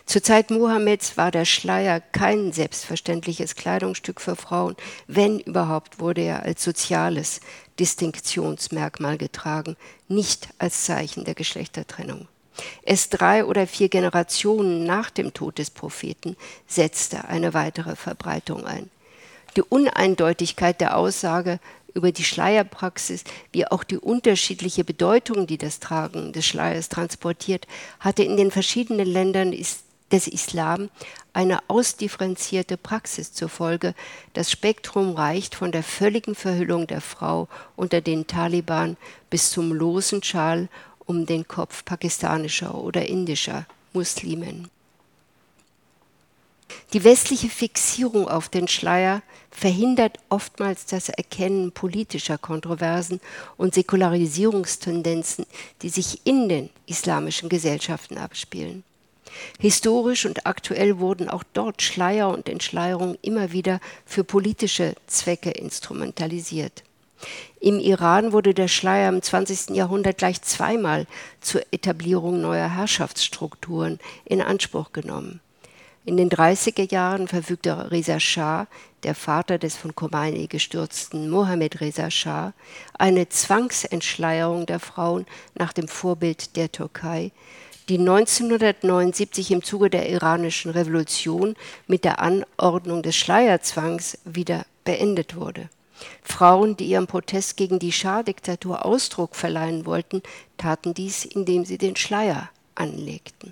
Zur Zeit Mohammeds war der Schleier kein selbstverständliches Kleidungsstück für Frauen, wenn überhaupt wurde er als soziales Distinktionsmerkmal getragen, nicht als Zeichen der Geschlechtertrennung. Erst drei oder vier Generationen nach dem Tod des Propheten setzte eine weitere Verbreitung ein. Die Uneindeutigkeit der Aussage über die Schleierpraxis, wie auch die unterschiedliche Bedeutung, die das Tragen des Schleiers transportiert, hatte in den verschiedenen Ländern des Islam eine ausdifferenzierte Praxis zur Folge. Das Spektrum reicht von der völligen Verhüllung der Frau unter den Taliban bis zum losen Schal um den Kopf pakistanischer oder indischer Muslimen. Die westliche Fixierung auf den Schleier verhindert oftmals das Erkennen politischer Kontroversen und Säkularisierungstendenzen, die sich in den islamischen Gesellschaften abspielen. Historisch und aktuell wurden auch dort Schleier und Entschleierung immer wieder für politische Zwecke instrumentalisiert. Im Iran wurde der Schleier im 20. Jahrhundert gleich zweimal zur Etablierung neuer Herrschaftsstrukturen in Anspruch genommen. In den 30er Jahren verfügte Reza Shah, der Vater des von Khomeini gestürzten Mohammed Reza Shah, eine Zwangsentschleierung der Frauen nach dem Vorbild der Türkei, die 1979 im Zuge der iranischen Revolution mit der Anordnung des Schleierzwangs wieder beendet wurde. Frauen, die ihrem Protest gegen die Schah-Diktatur Ausdruck verleihen wollten, taten dies, indem sie den Schleier anlegten.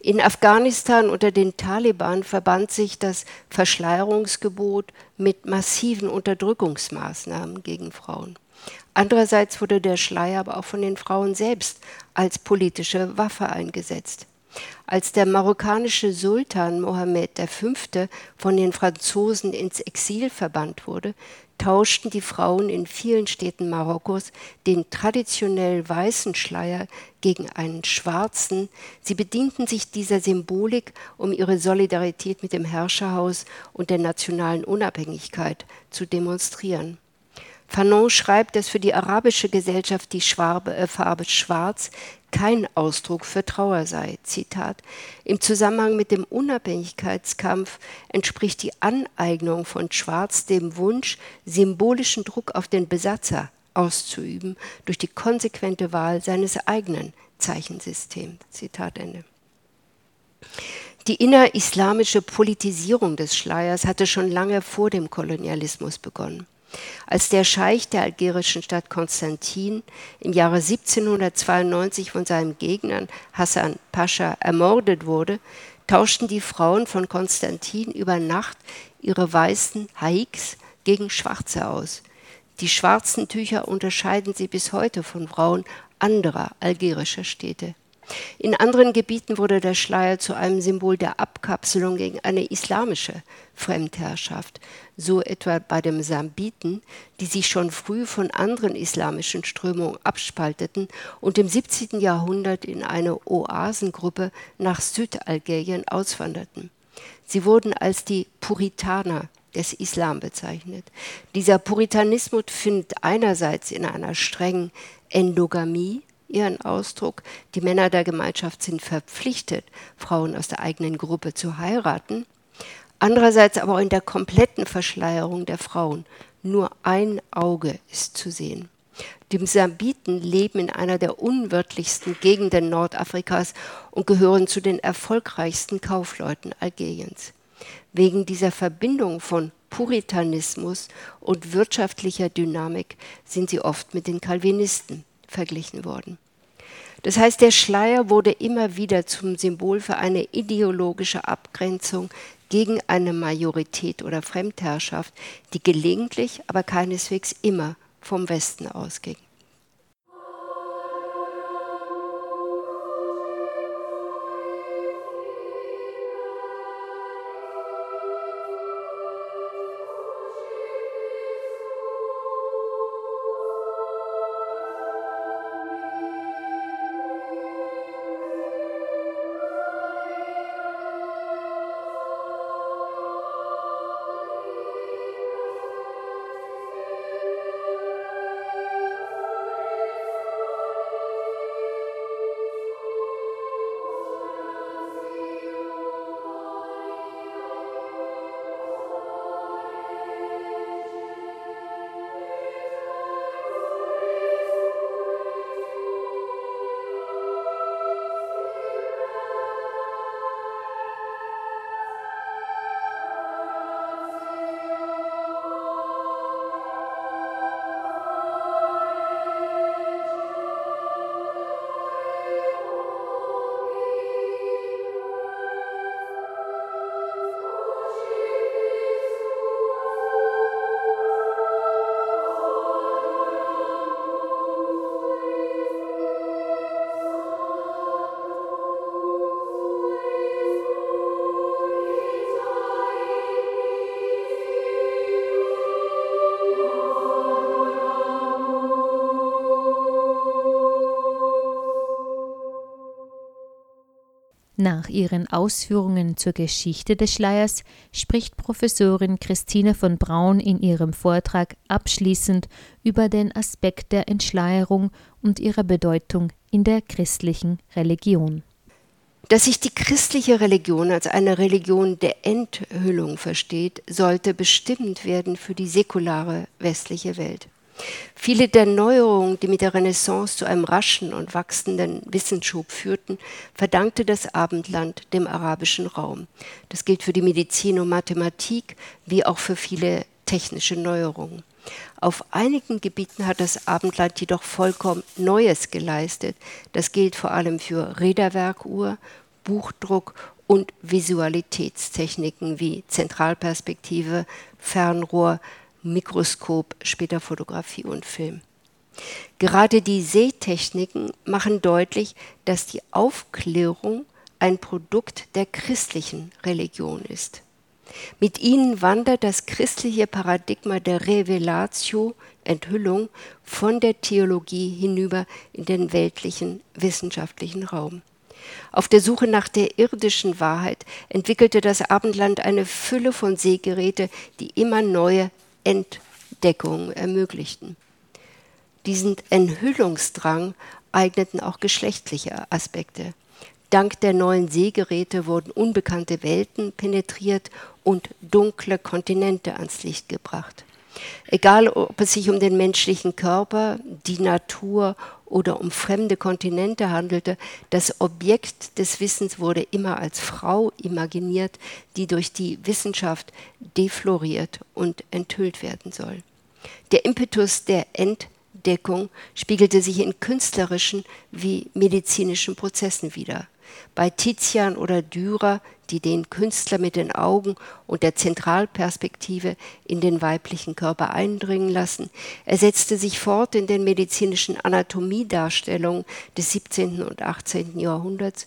In Afghanistan unter den Taliban verband sich das Verschleierungsgebot mit massiven Unterdrückungsmaßnahmen gegen Frauen. Andererseits wurde der Schleier aber auch von den Frauen selbst als politische Waffe eingesetzt. Als der marokkanische Sultan Mohammed V. von den Franzosen ins Exil verbannt wurde, tauschten die Frauen in vielen Städten Marokkos den traditionell weißen Schleier gegen einen schwarzen. Sie bedienten sich dieser Symbolik, um ihre Solidarität mit dem Herrscherhaus und der nationalen Unabhängigkeit zu demonstrieren. Fanon schreibt, dass für die arabische Gesellschaft die Schwarbe, äh, Farbe Schwarz kein Ausdruck für Trauer sei. Zitat: Im Zusammenhang mit dem Unabhängigkeitskampf entspricht die Aneignung von Schwarz dem Wunsch, symbolischen Druck auf den Besatzer auszuüben durch die konsequente Wahl seines eigenen Zeichensystems. Zitat Ende. Die innerislamische Politisierung des Schleiers hatte schon lange vor dem Kolonialismus begonnen. Als der Scheich der algerischen Stadt Konstantin im Jahre 1792 von seinem Gegner Hassan Pascha ermordet wurde, tauschten die Frauen von Konstantin über Nacht ihre weißen Haiks gegen schwarze aus. Die schwarzen Tücher unterscheiden sie bis heute von Frauen anderer algerischer Städte. In anderen Gebieten wurde der Schleier zu einem Symbol der Abkapselung gegen eine islamische Fremdherrschaft, so etwa bei den Sambiten, die sich schon früh von anderen islamischen Strömungen abspalteten und im 17. Jahrhundert in eine Oasengruppe nach Südalgerien auswanderten. Sie wurden als die Puritaner des Islam bezeichnet. Dieser Puritanismus findet einerseits in einer strengen Endogamie ihren Ausdruck. Die Männer der Gemeinschaft sind verpflichtet, Frauen aus der eigenen Gruppe zu heiraten. Andererseits aber auch in der kompletten Verschleierung der Frauen. Nur ein Auge ist zu sehen. Die Msambiten leben in einer der unwirtlichsten Gegenden Nordafrikas und gehören zu den erfolgreichsten Kaufleuten Algeriens. Wegen dieser Verbindung von Puritanismus und wirtschaftlicher Dynamik sind sie oft mit den Calvinisten verglichen worden. Das heißt, der Schleier wurde immer wieder zum Symbol für eine ideologische Abgrenzung gegen eine Majorität oder Fremdherrschaft, die gelegentlich, aber keineswegs immer vom Westen ausging. Nach ihren Ausführungen zur Geschichte des Schleiers spricht Professorin Christine von Braun in ihrem Vortrag abschließend über den Aspekt der Entschleierung und ihrer Bedeutung in der christlichen Religion. Dass sich die christliche Religion als eine Religion der Enthüllung versteht, sollte bestimmt werden für die säkulare westliche Welt. Viele der Neuerungen, die mit der Renaissance zu einem raschen und wachsenden Wissensschub führten, verdankte das Abendland dem arabischen Raum. Das gilt für die Medizin und Mathematik wie auch für viele technische Neuerungen. Auf einigen Gebieten hat das Abendland jedoch vollkommen Neues geleistet. Das gilt vor allem für Räderwerkuhr, Buchdruck und Visualitätstechniken wie Zentralperspektive, Fernrohr, Mikroskop, später Fotografie und Film. Gerade die Sehtechniken machen deutlich, dass die Aufklärung ein Produkt der christlichen Religion ist. Mit ihnen wandert das christliche Paradigma der Revelatio, Enthüllung, von der Theologie hinüber in den weltlichen wissenschaftlichen Raum. Auf der Suche nach der irdischen Wahrheit entwickelte das Abendland eine Fülle von Sehgeräte, die immer neue Entdeckungen ermöglichten. Diesen Enthüllungsdrang eigneten auch geschlechtliche Aspekte. Dank der neuen Sehgeräte wurden unbekannte Welten penetriert und dunkle Kontinente ans Licht gebracht. Egal, ob es sich um den menschlichen Körper, die Natur oder um fremde Kontinente handelte, das Objekt des Wissens wurde immer als Frau imaginiert, die durch die Wissenschaft defloriert und enthüllt werden soll. Der Impetus der Entdeckung spiegelte sich in künstlerischen wie medizinischen Prozessen wider. Bei Tizian oder Dürer die den Künstler mit den Augen und der Zentralperspektive in den weiblichen Körper eindringen lassen. Er setzte sich fort in den medizinischen Anatomiedarstellungen des 17. und 18. Jahrhunderts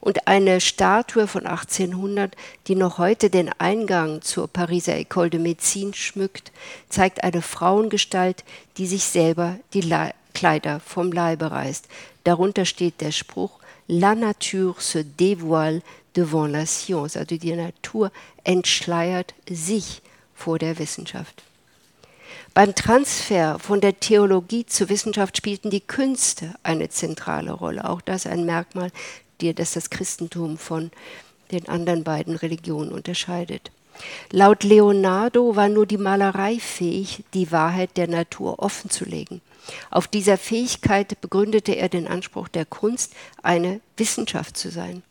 und eine Statue von 1800, die noch heute den Eingang zur Pariser École de Médecine schmückt, zeigt eine Frauengestalt, die sich selber die Le Kleider vom Leibe reißt. Darunter steht der Spruch La nature se dévoile devant la science, also die Natur entschleiert sich vor der Wissenschaft. Beim Transfer von der Theologie zur Wissenschaft spielten die Künste eine zentrale Rolle. Auch das ein Merkmal, das das Christentum von den anderen beiden Religionen unterscheidet. Laut Leonardo war nur die Malerei fähig, die Wahrheit der Natur offenzulegen. Auf dieser Fähigkeit begründete er den Anspruch der Kunst, eine Wissenschaft zu sein.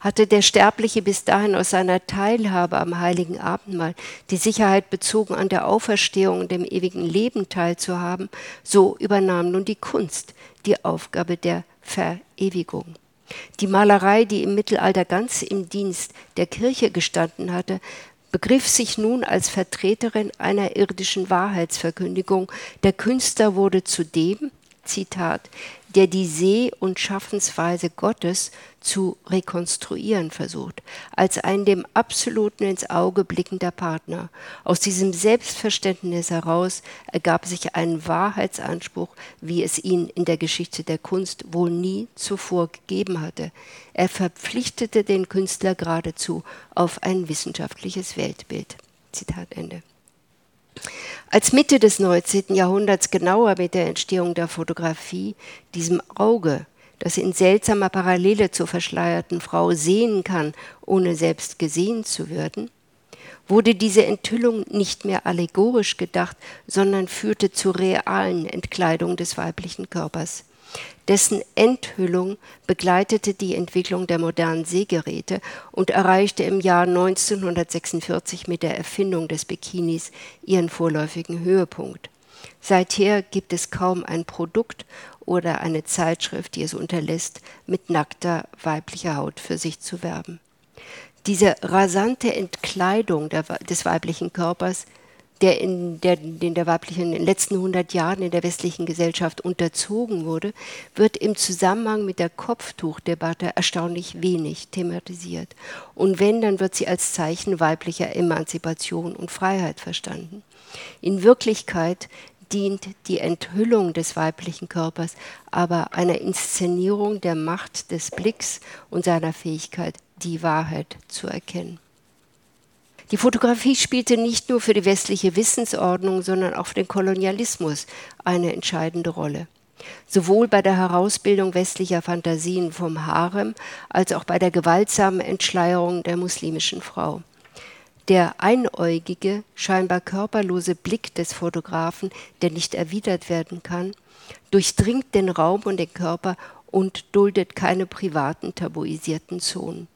Hatte der Sterbliche bis dahin aus seiner Teilhabe am heiligen Abendmahl die Sicherheit bezogen, an der Auferstehung und dem ewigen Leben teilzuhaben, so übernahm nun die Kunst die Aufgabe der Verewigung. Die Malerei, die im Mittelalter ganz im Dienst der Kirche gestanden hatte, begriff sich nun als Vertreterin einer irdischen Wahrheitsverkündigung. Der Künstler wurde zudem, Zitat, der die Seh- und Schaffensweise Gottes zu rekonstruieren versucht, als ein dem Absoluten ins Auge blickender Partner. Aus diesem Selbstverständnis heraus ergab sich ein Wahrheitsanspruch, wie es ihn in der Geschichte der Kunst wohl nie zuvor gegeben hatte. Er verpflichtete den Künstler geradezu auf ein wissenschaftliches Weltbild. Zitat Ende. Als Mitte des 19. Jahrhunderts genauer mit der Entstehung der Fotografie, diesem Auge, das in seltsamer Parallele zur verschleierten Frau sehen kann, ohne selbst gesehen zu werden, wurde diese Enthüllung nicht mehr allegorisch gedacht, sondern führte zur realen Entkleidung des weiblichen Körpers. Dessen Enthüllung begleitete die Entwicklung der modernen Sehgeräte und erreichte im Jahr 1946 mit der Erfindung des Bikinis ihren vorläufigen Höhepunkt. Seither gibt es kaum ein Produkt oder eine Zeitschrift, die es unterlässt, mit nackter weiblicher Haut für sich zu werben. Diese rasante Entkleidung der, des weiblichen Körpers der in der, den der weiblichen in den letzten 100 Jahren in der westlichen Gesellschaft unterzogen wurde, wird im Zusammenhang mit der Kopftuchdebatte erstaunlich wenig thematisiert. Und wenn, dann wird sie als Zeichen weiblicher Emanzipation und Freiheit verstanden. In Wirklichkeit dient die Enthüllung des weiblichen Körpers aber einer Inszenierung der Macht des Blicks und seiner Fähigkeit, die Wahrheit zu erkennen. Die Fotografie spielte nicht nur für die westliche Wissensordnung, sondern auch für den Kolonialismus eine entscheidende Rolle. Sowohl bei der Herausbildung westlicher Fantasien vom Harem als auch bei der gewaltsamen Entschleierung der muslimischen Frau. Der einäugige, scheinbar körperlose Blick des Fotografen, der nicht erwidert werden kann, durchdringt den Raum und den Körper und duldet keine privaten tabuisierten Zonen.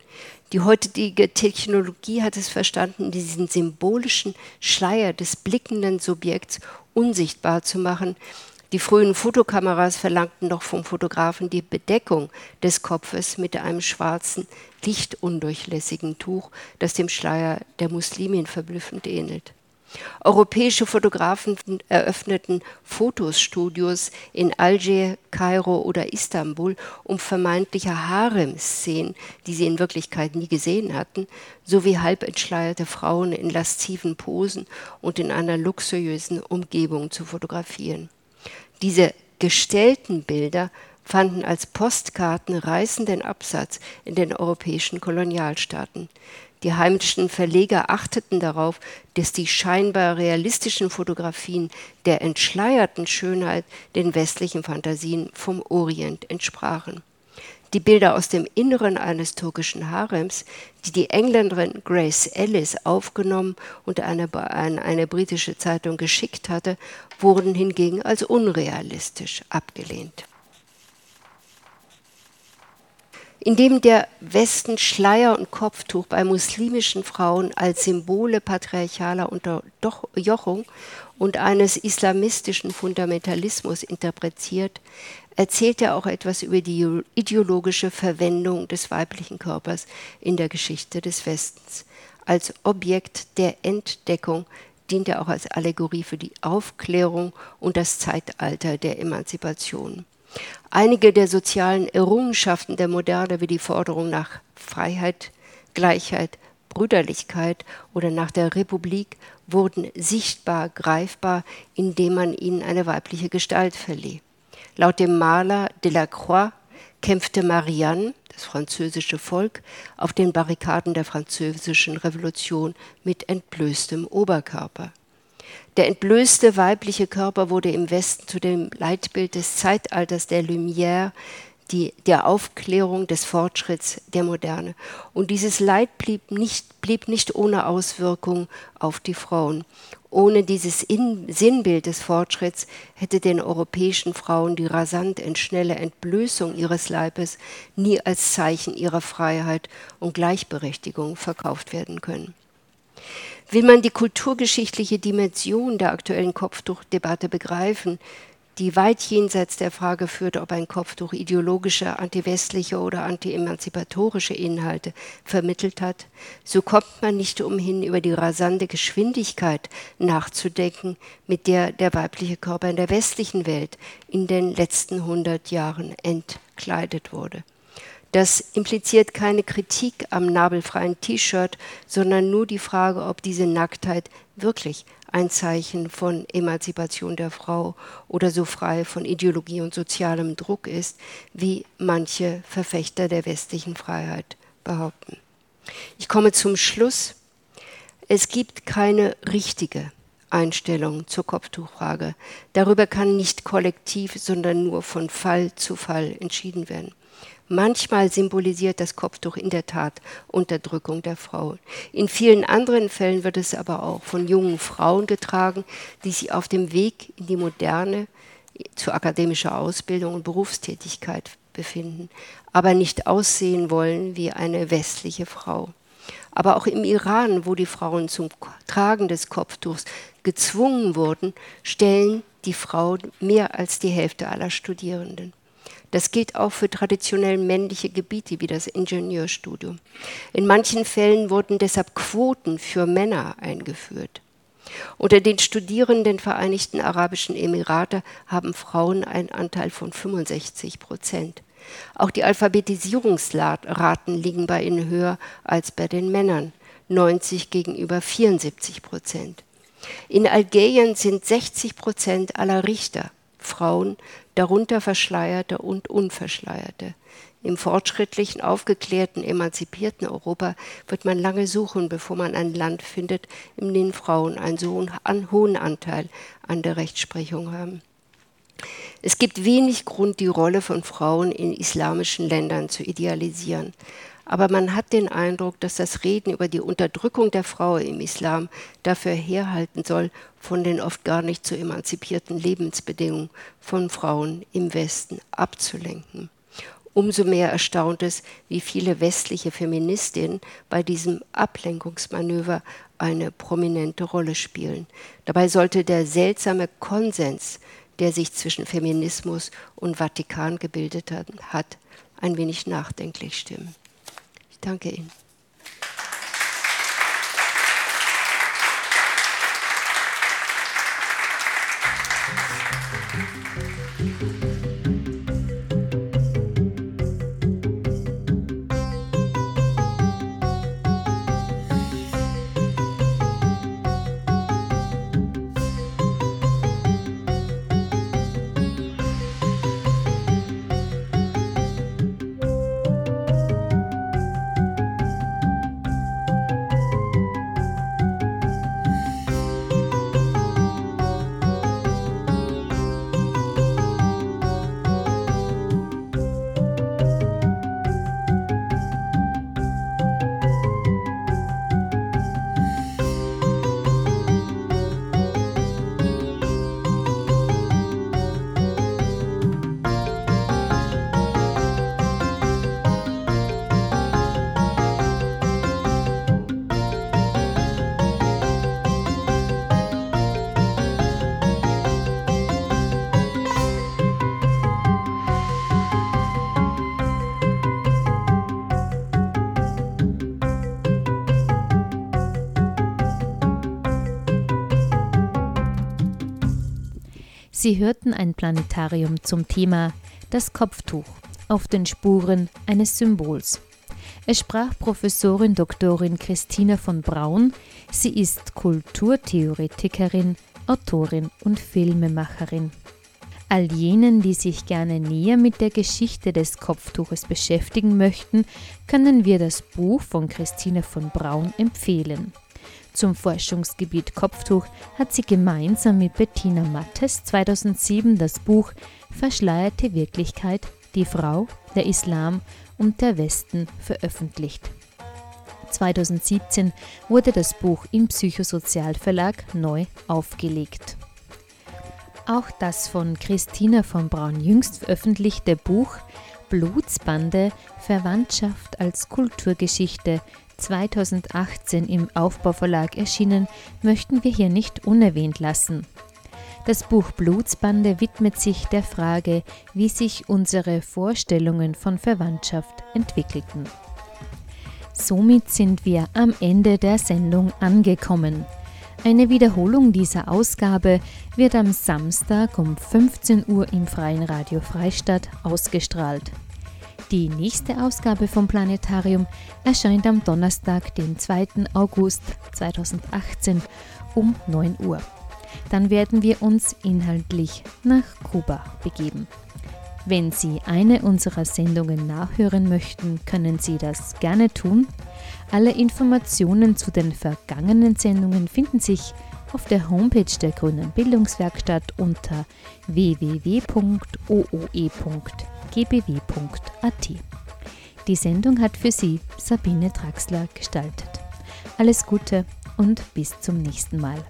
Die heutige Technologie hat es verstanden, diesen symbolischen Schleier des blickenden Subjekts unsichtbar zu machen. Die frühen Fotokameras verlangten noch vom Fotografen die Bedeckung des Kopfes mit einem schwarzen, lichtundurchlässigen Tuch, das dem Schleier der Muslimin verblüffend ähnelt. Europäische Fotografen eröffneten Fotostudios in Alger, Kairo oder Istanbul, um vermeintliche Harem-Szenen, die sie in Wirklichkeit nie gesehen hatten, sowie halb entschleierte Frauen in lasziven Posen und in einer luxuriösen Umgebung zu fotografieren. Diese gestellten Bilder fanden als Postkarten reißenden Absatz in den europäischen Kolonialstaaten. Die heimischen Verleger achteten darauf, dass die scheinbar realistischen Fotografien der entschleierten Schönheit den westlichen Fantasien vom Orient entsprachen. Die Bilder aus dem Inneren eines türkischen Harems, die die Engländerin Grace Ellis aufgenommen und eine, an eine britische Zeitung geschickt hatte, wurden hingegen als unrealistisch abgelehnt. Indem der Westen Schleier und Kopftuch bei muslimischen Frauen als Symbole patriarchaler Unterjochung und eines islamistischen Fundamentalismus interpretiert, erzählt er auch etwas über die ideologische Verwendung des weiblichen Körpers in der Geschichte des Westens. Als Objekt der Entdeckung dient er auch als Allegorie für die Aufklärung und das Zeitalter der Emanzipation. Einige der sozialen Errungenschaften der Moderne, wie die Forderung nach Freiheit, Gleichheit, Brüderlichkeit oder nach der Republik, wurden sichtbar, greifbar, indem man ihnen eine weibliche Gestalt verlieh. Laut dem Maler Delacroix kämpfte Marianne, das französische Volk, auf den Barrikaden der französischen Revolution mit entblößtem Oberkörper. Der entblößte weibliche Körper wurde im Westen zu dem Leitbild des Zeitalters der Lumière, die, der Aufklärung, des Fortschritts der Moderne. Und dieses Leid blieb nicht, blieb nicht ohne Auswirkung auf die Frauen. Ohne dieses In Sinnbild des Fortschritts hätte den europäischen Frauen die rasant und schnelle Entblößung ihres Leibes nie als Zeichen ihrer Freiheit und Gleichberechtigung verkauft werden können. Will man die kulturgeschichtliche Dimension der aktuellen Kopftuchdebatte begreifen, die weit jenseits der Frage führt, ob ein Kopftuch ideologische, antiwestliche oder anti-emanzipatorische Inhalte vermittelt hat, so kommt man nicht umhin, über die rasante Geschwindigkeit nachzudenken, mit der der weibliche Körper in der westlichen Welt in den letzten hundert Jahren entkleidet wurde. Das impliziert keine Kritik am nabelfreien T-Shirt, sondern nur die Frage, ob diese Nacktheit wirklich ein Zeichen von Emanzipation der Frau oder so frei von Ideologie und sozialem Druck ist, wie manche Verfechter der westlichen Freiheit behaupten. Ich komme zum Schluss. Es gibt keine richtige Einstellung zur Kopftuchfrage. Darüber kann nicht kollektiv, sondern nur von Fall zu Fall entschieden werden. Manchmal symbolisiert das Kopftuch in der Tat Unterdrückung der Frauen. In vielen anderen Fällen wird es aber auch von jungen Frauen getragen, die sich auf dem Weg in die moderne, zu akademischer Ausbildung und Berufstätigkeit befinden, aber nicht aussehen wollen wie eine westliche Frau. Aber auch im Iran, wo die Frauen zum Tragen des Kopftuchs gezwungen wurden, stellen die Frauen mehr als die Hälfte aller Studierenden. Das gilt auch für traditionell männliche Gebiete wie das Ingenieurstudium. In manchen Fällen wurden deshalb Quoten für Männer eingeführt. Unter den Studierenden Vereinigten Arabischen Emirate haben Frauen einen Anteil von 65 Prozent. Auch die Alphabetisierungsraten liegen bei ihnen höher als bei den Männern, 90 gegenüber 74 Prozent. In Algerien sind 60 Prozent aller Richter Frauen, darunter Verschleierte und Unverschleierte. Im fortschrittlichen, aufgeklärten, emanzipierten Europa wird man lange suchen, bevor man ein Land findet, in dem Frauen einen so hohen Anteil an der Rechtsprechung haben. Es gibt wenig Grund, die Rolle von Frauen in islamischen Ländern zu idealisieren. Aber man hat den Eindruck, dass das Reden über die Unterdrückung der Frau im Islam dafür herhalten soll, von den oft gar nicht so emanzipierten Lebensbedingungen von Frauen im Westen abzulenken. Umso mehr erstaunt es, wie viele westliche Feministinnen bei diesem Ablenkungsmanöver eine prominente Rolle spielen. Dabei sollte der seltsame Konsens, der sich zwischen Feminismus und Vatikan gebildet hat, ein wenig nachdenklich stimmen. Danke Ihnen. Sie hörten ein Planetarium zum Thema Das Kopftuch auf den Spuren eines Symbols. Es sprach Professorin Doktorin Christina von Braun. Sie ist Kulturtheoretikerin, Autorin und Filmemacherin. All jenen, die sich gerne näher mit der Geschichte des Kopftuches beschäftigen möchten, können wir das Buch von Christine von Braun empfehlen. Zum Forschungsgebiet Kopftuch hat sie gemeinsam mit Bettina Mattes 2007 das Buch Verschleierte Wirklichkeit, die Frau, der Islam und der Westen veröffentlicht. 2017 wurde das Buch im Psychosozialverlag neu aufgelegt. Auch das von Christina von Braun jüngst veröffentlichte Buch Blutsbande Verwandtschaft als Kulturgeschichte 2018 im Aufbauverlag erschienen, möchten wir hier nicht unerwähnt lassen. Das Buch Blutsbande widmet sich der Frage, wie sich unsere Vorstellungen von Verwandtschaft entwickelten. Somit sind wir am Ende der Sendung angekommen. Eine Wiederholung dieser Ausgabe wird am Samstag um 15 Uhr im Freien Radio Freistadt ausgestrahlt. Die nächste Ausgabe vom Planetarium erscheint am Donnerstag, den 2. August 2018 um 9 Uhr. Dann werden wir uns inhaltlich nach Kuba begeben. Wenn Sie eine unserer Sendungen nachhören möchten, können Sie das gerne tun. Alle Informationen zu den vergangenen Sendungen finden sich auf der Homepage der Grünen Bildungswerkstatt unter www.ooe.gbw.at. Die Sendung hat für Sie Sabine Draxler gestaltet. Alles Gute und bis zum nächsten Mal.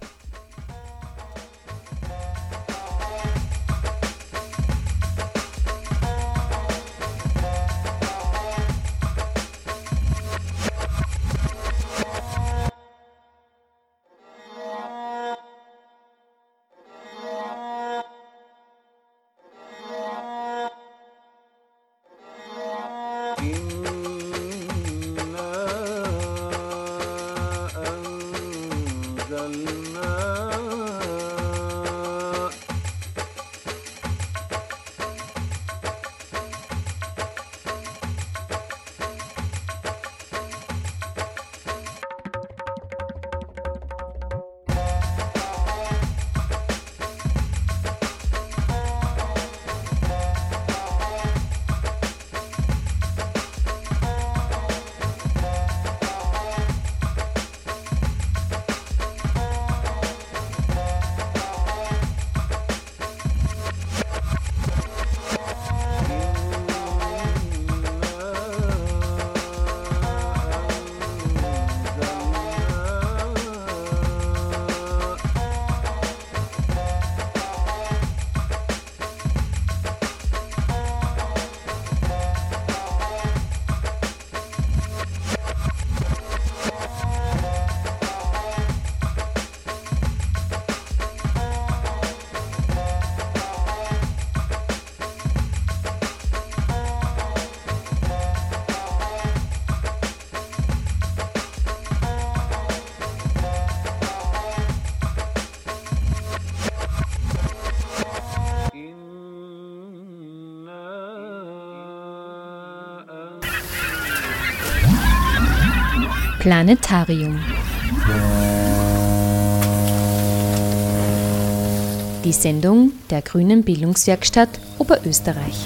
Planetarium. Die Sendung der Grünen Bildungswerkstatt Oberösterreich.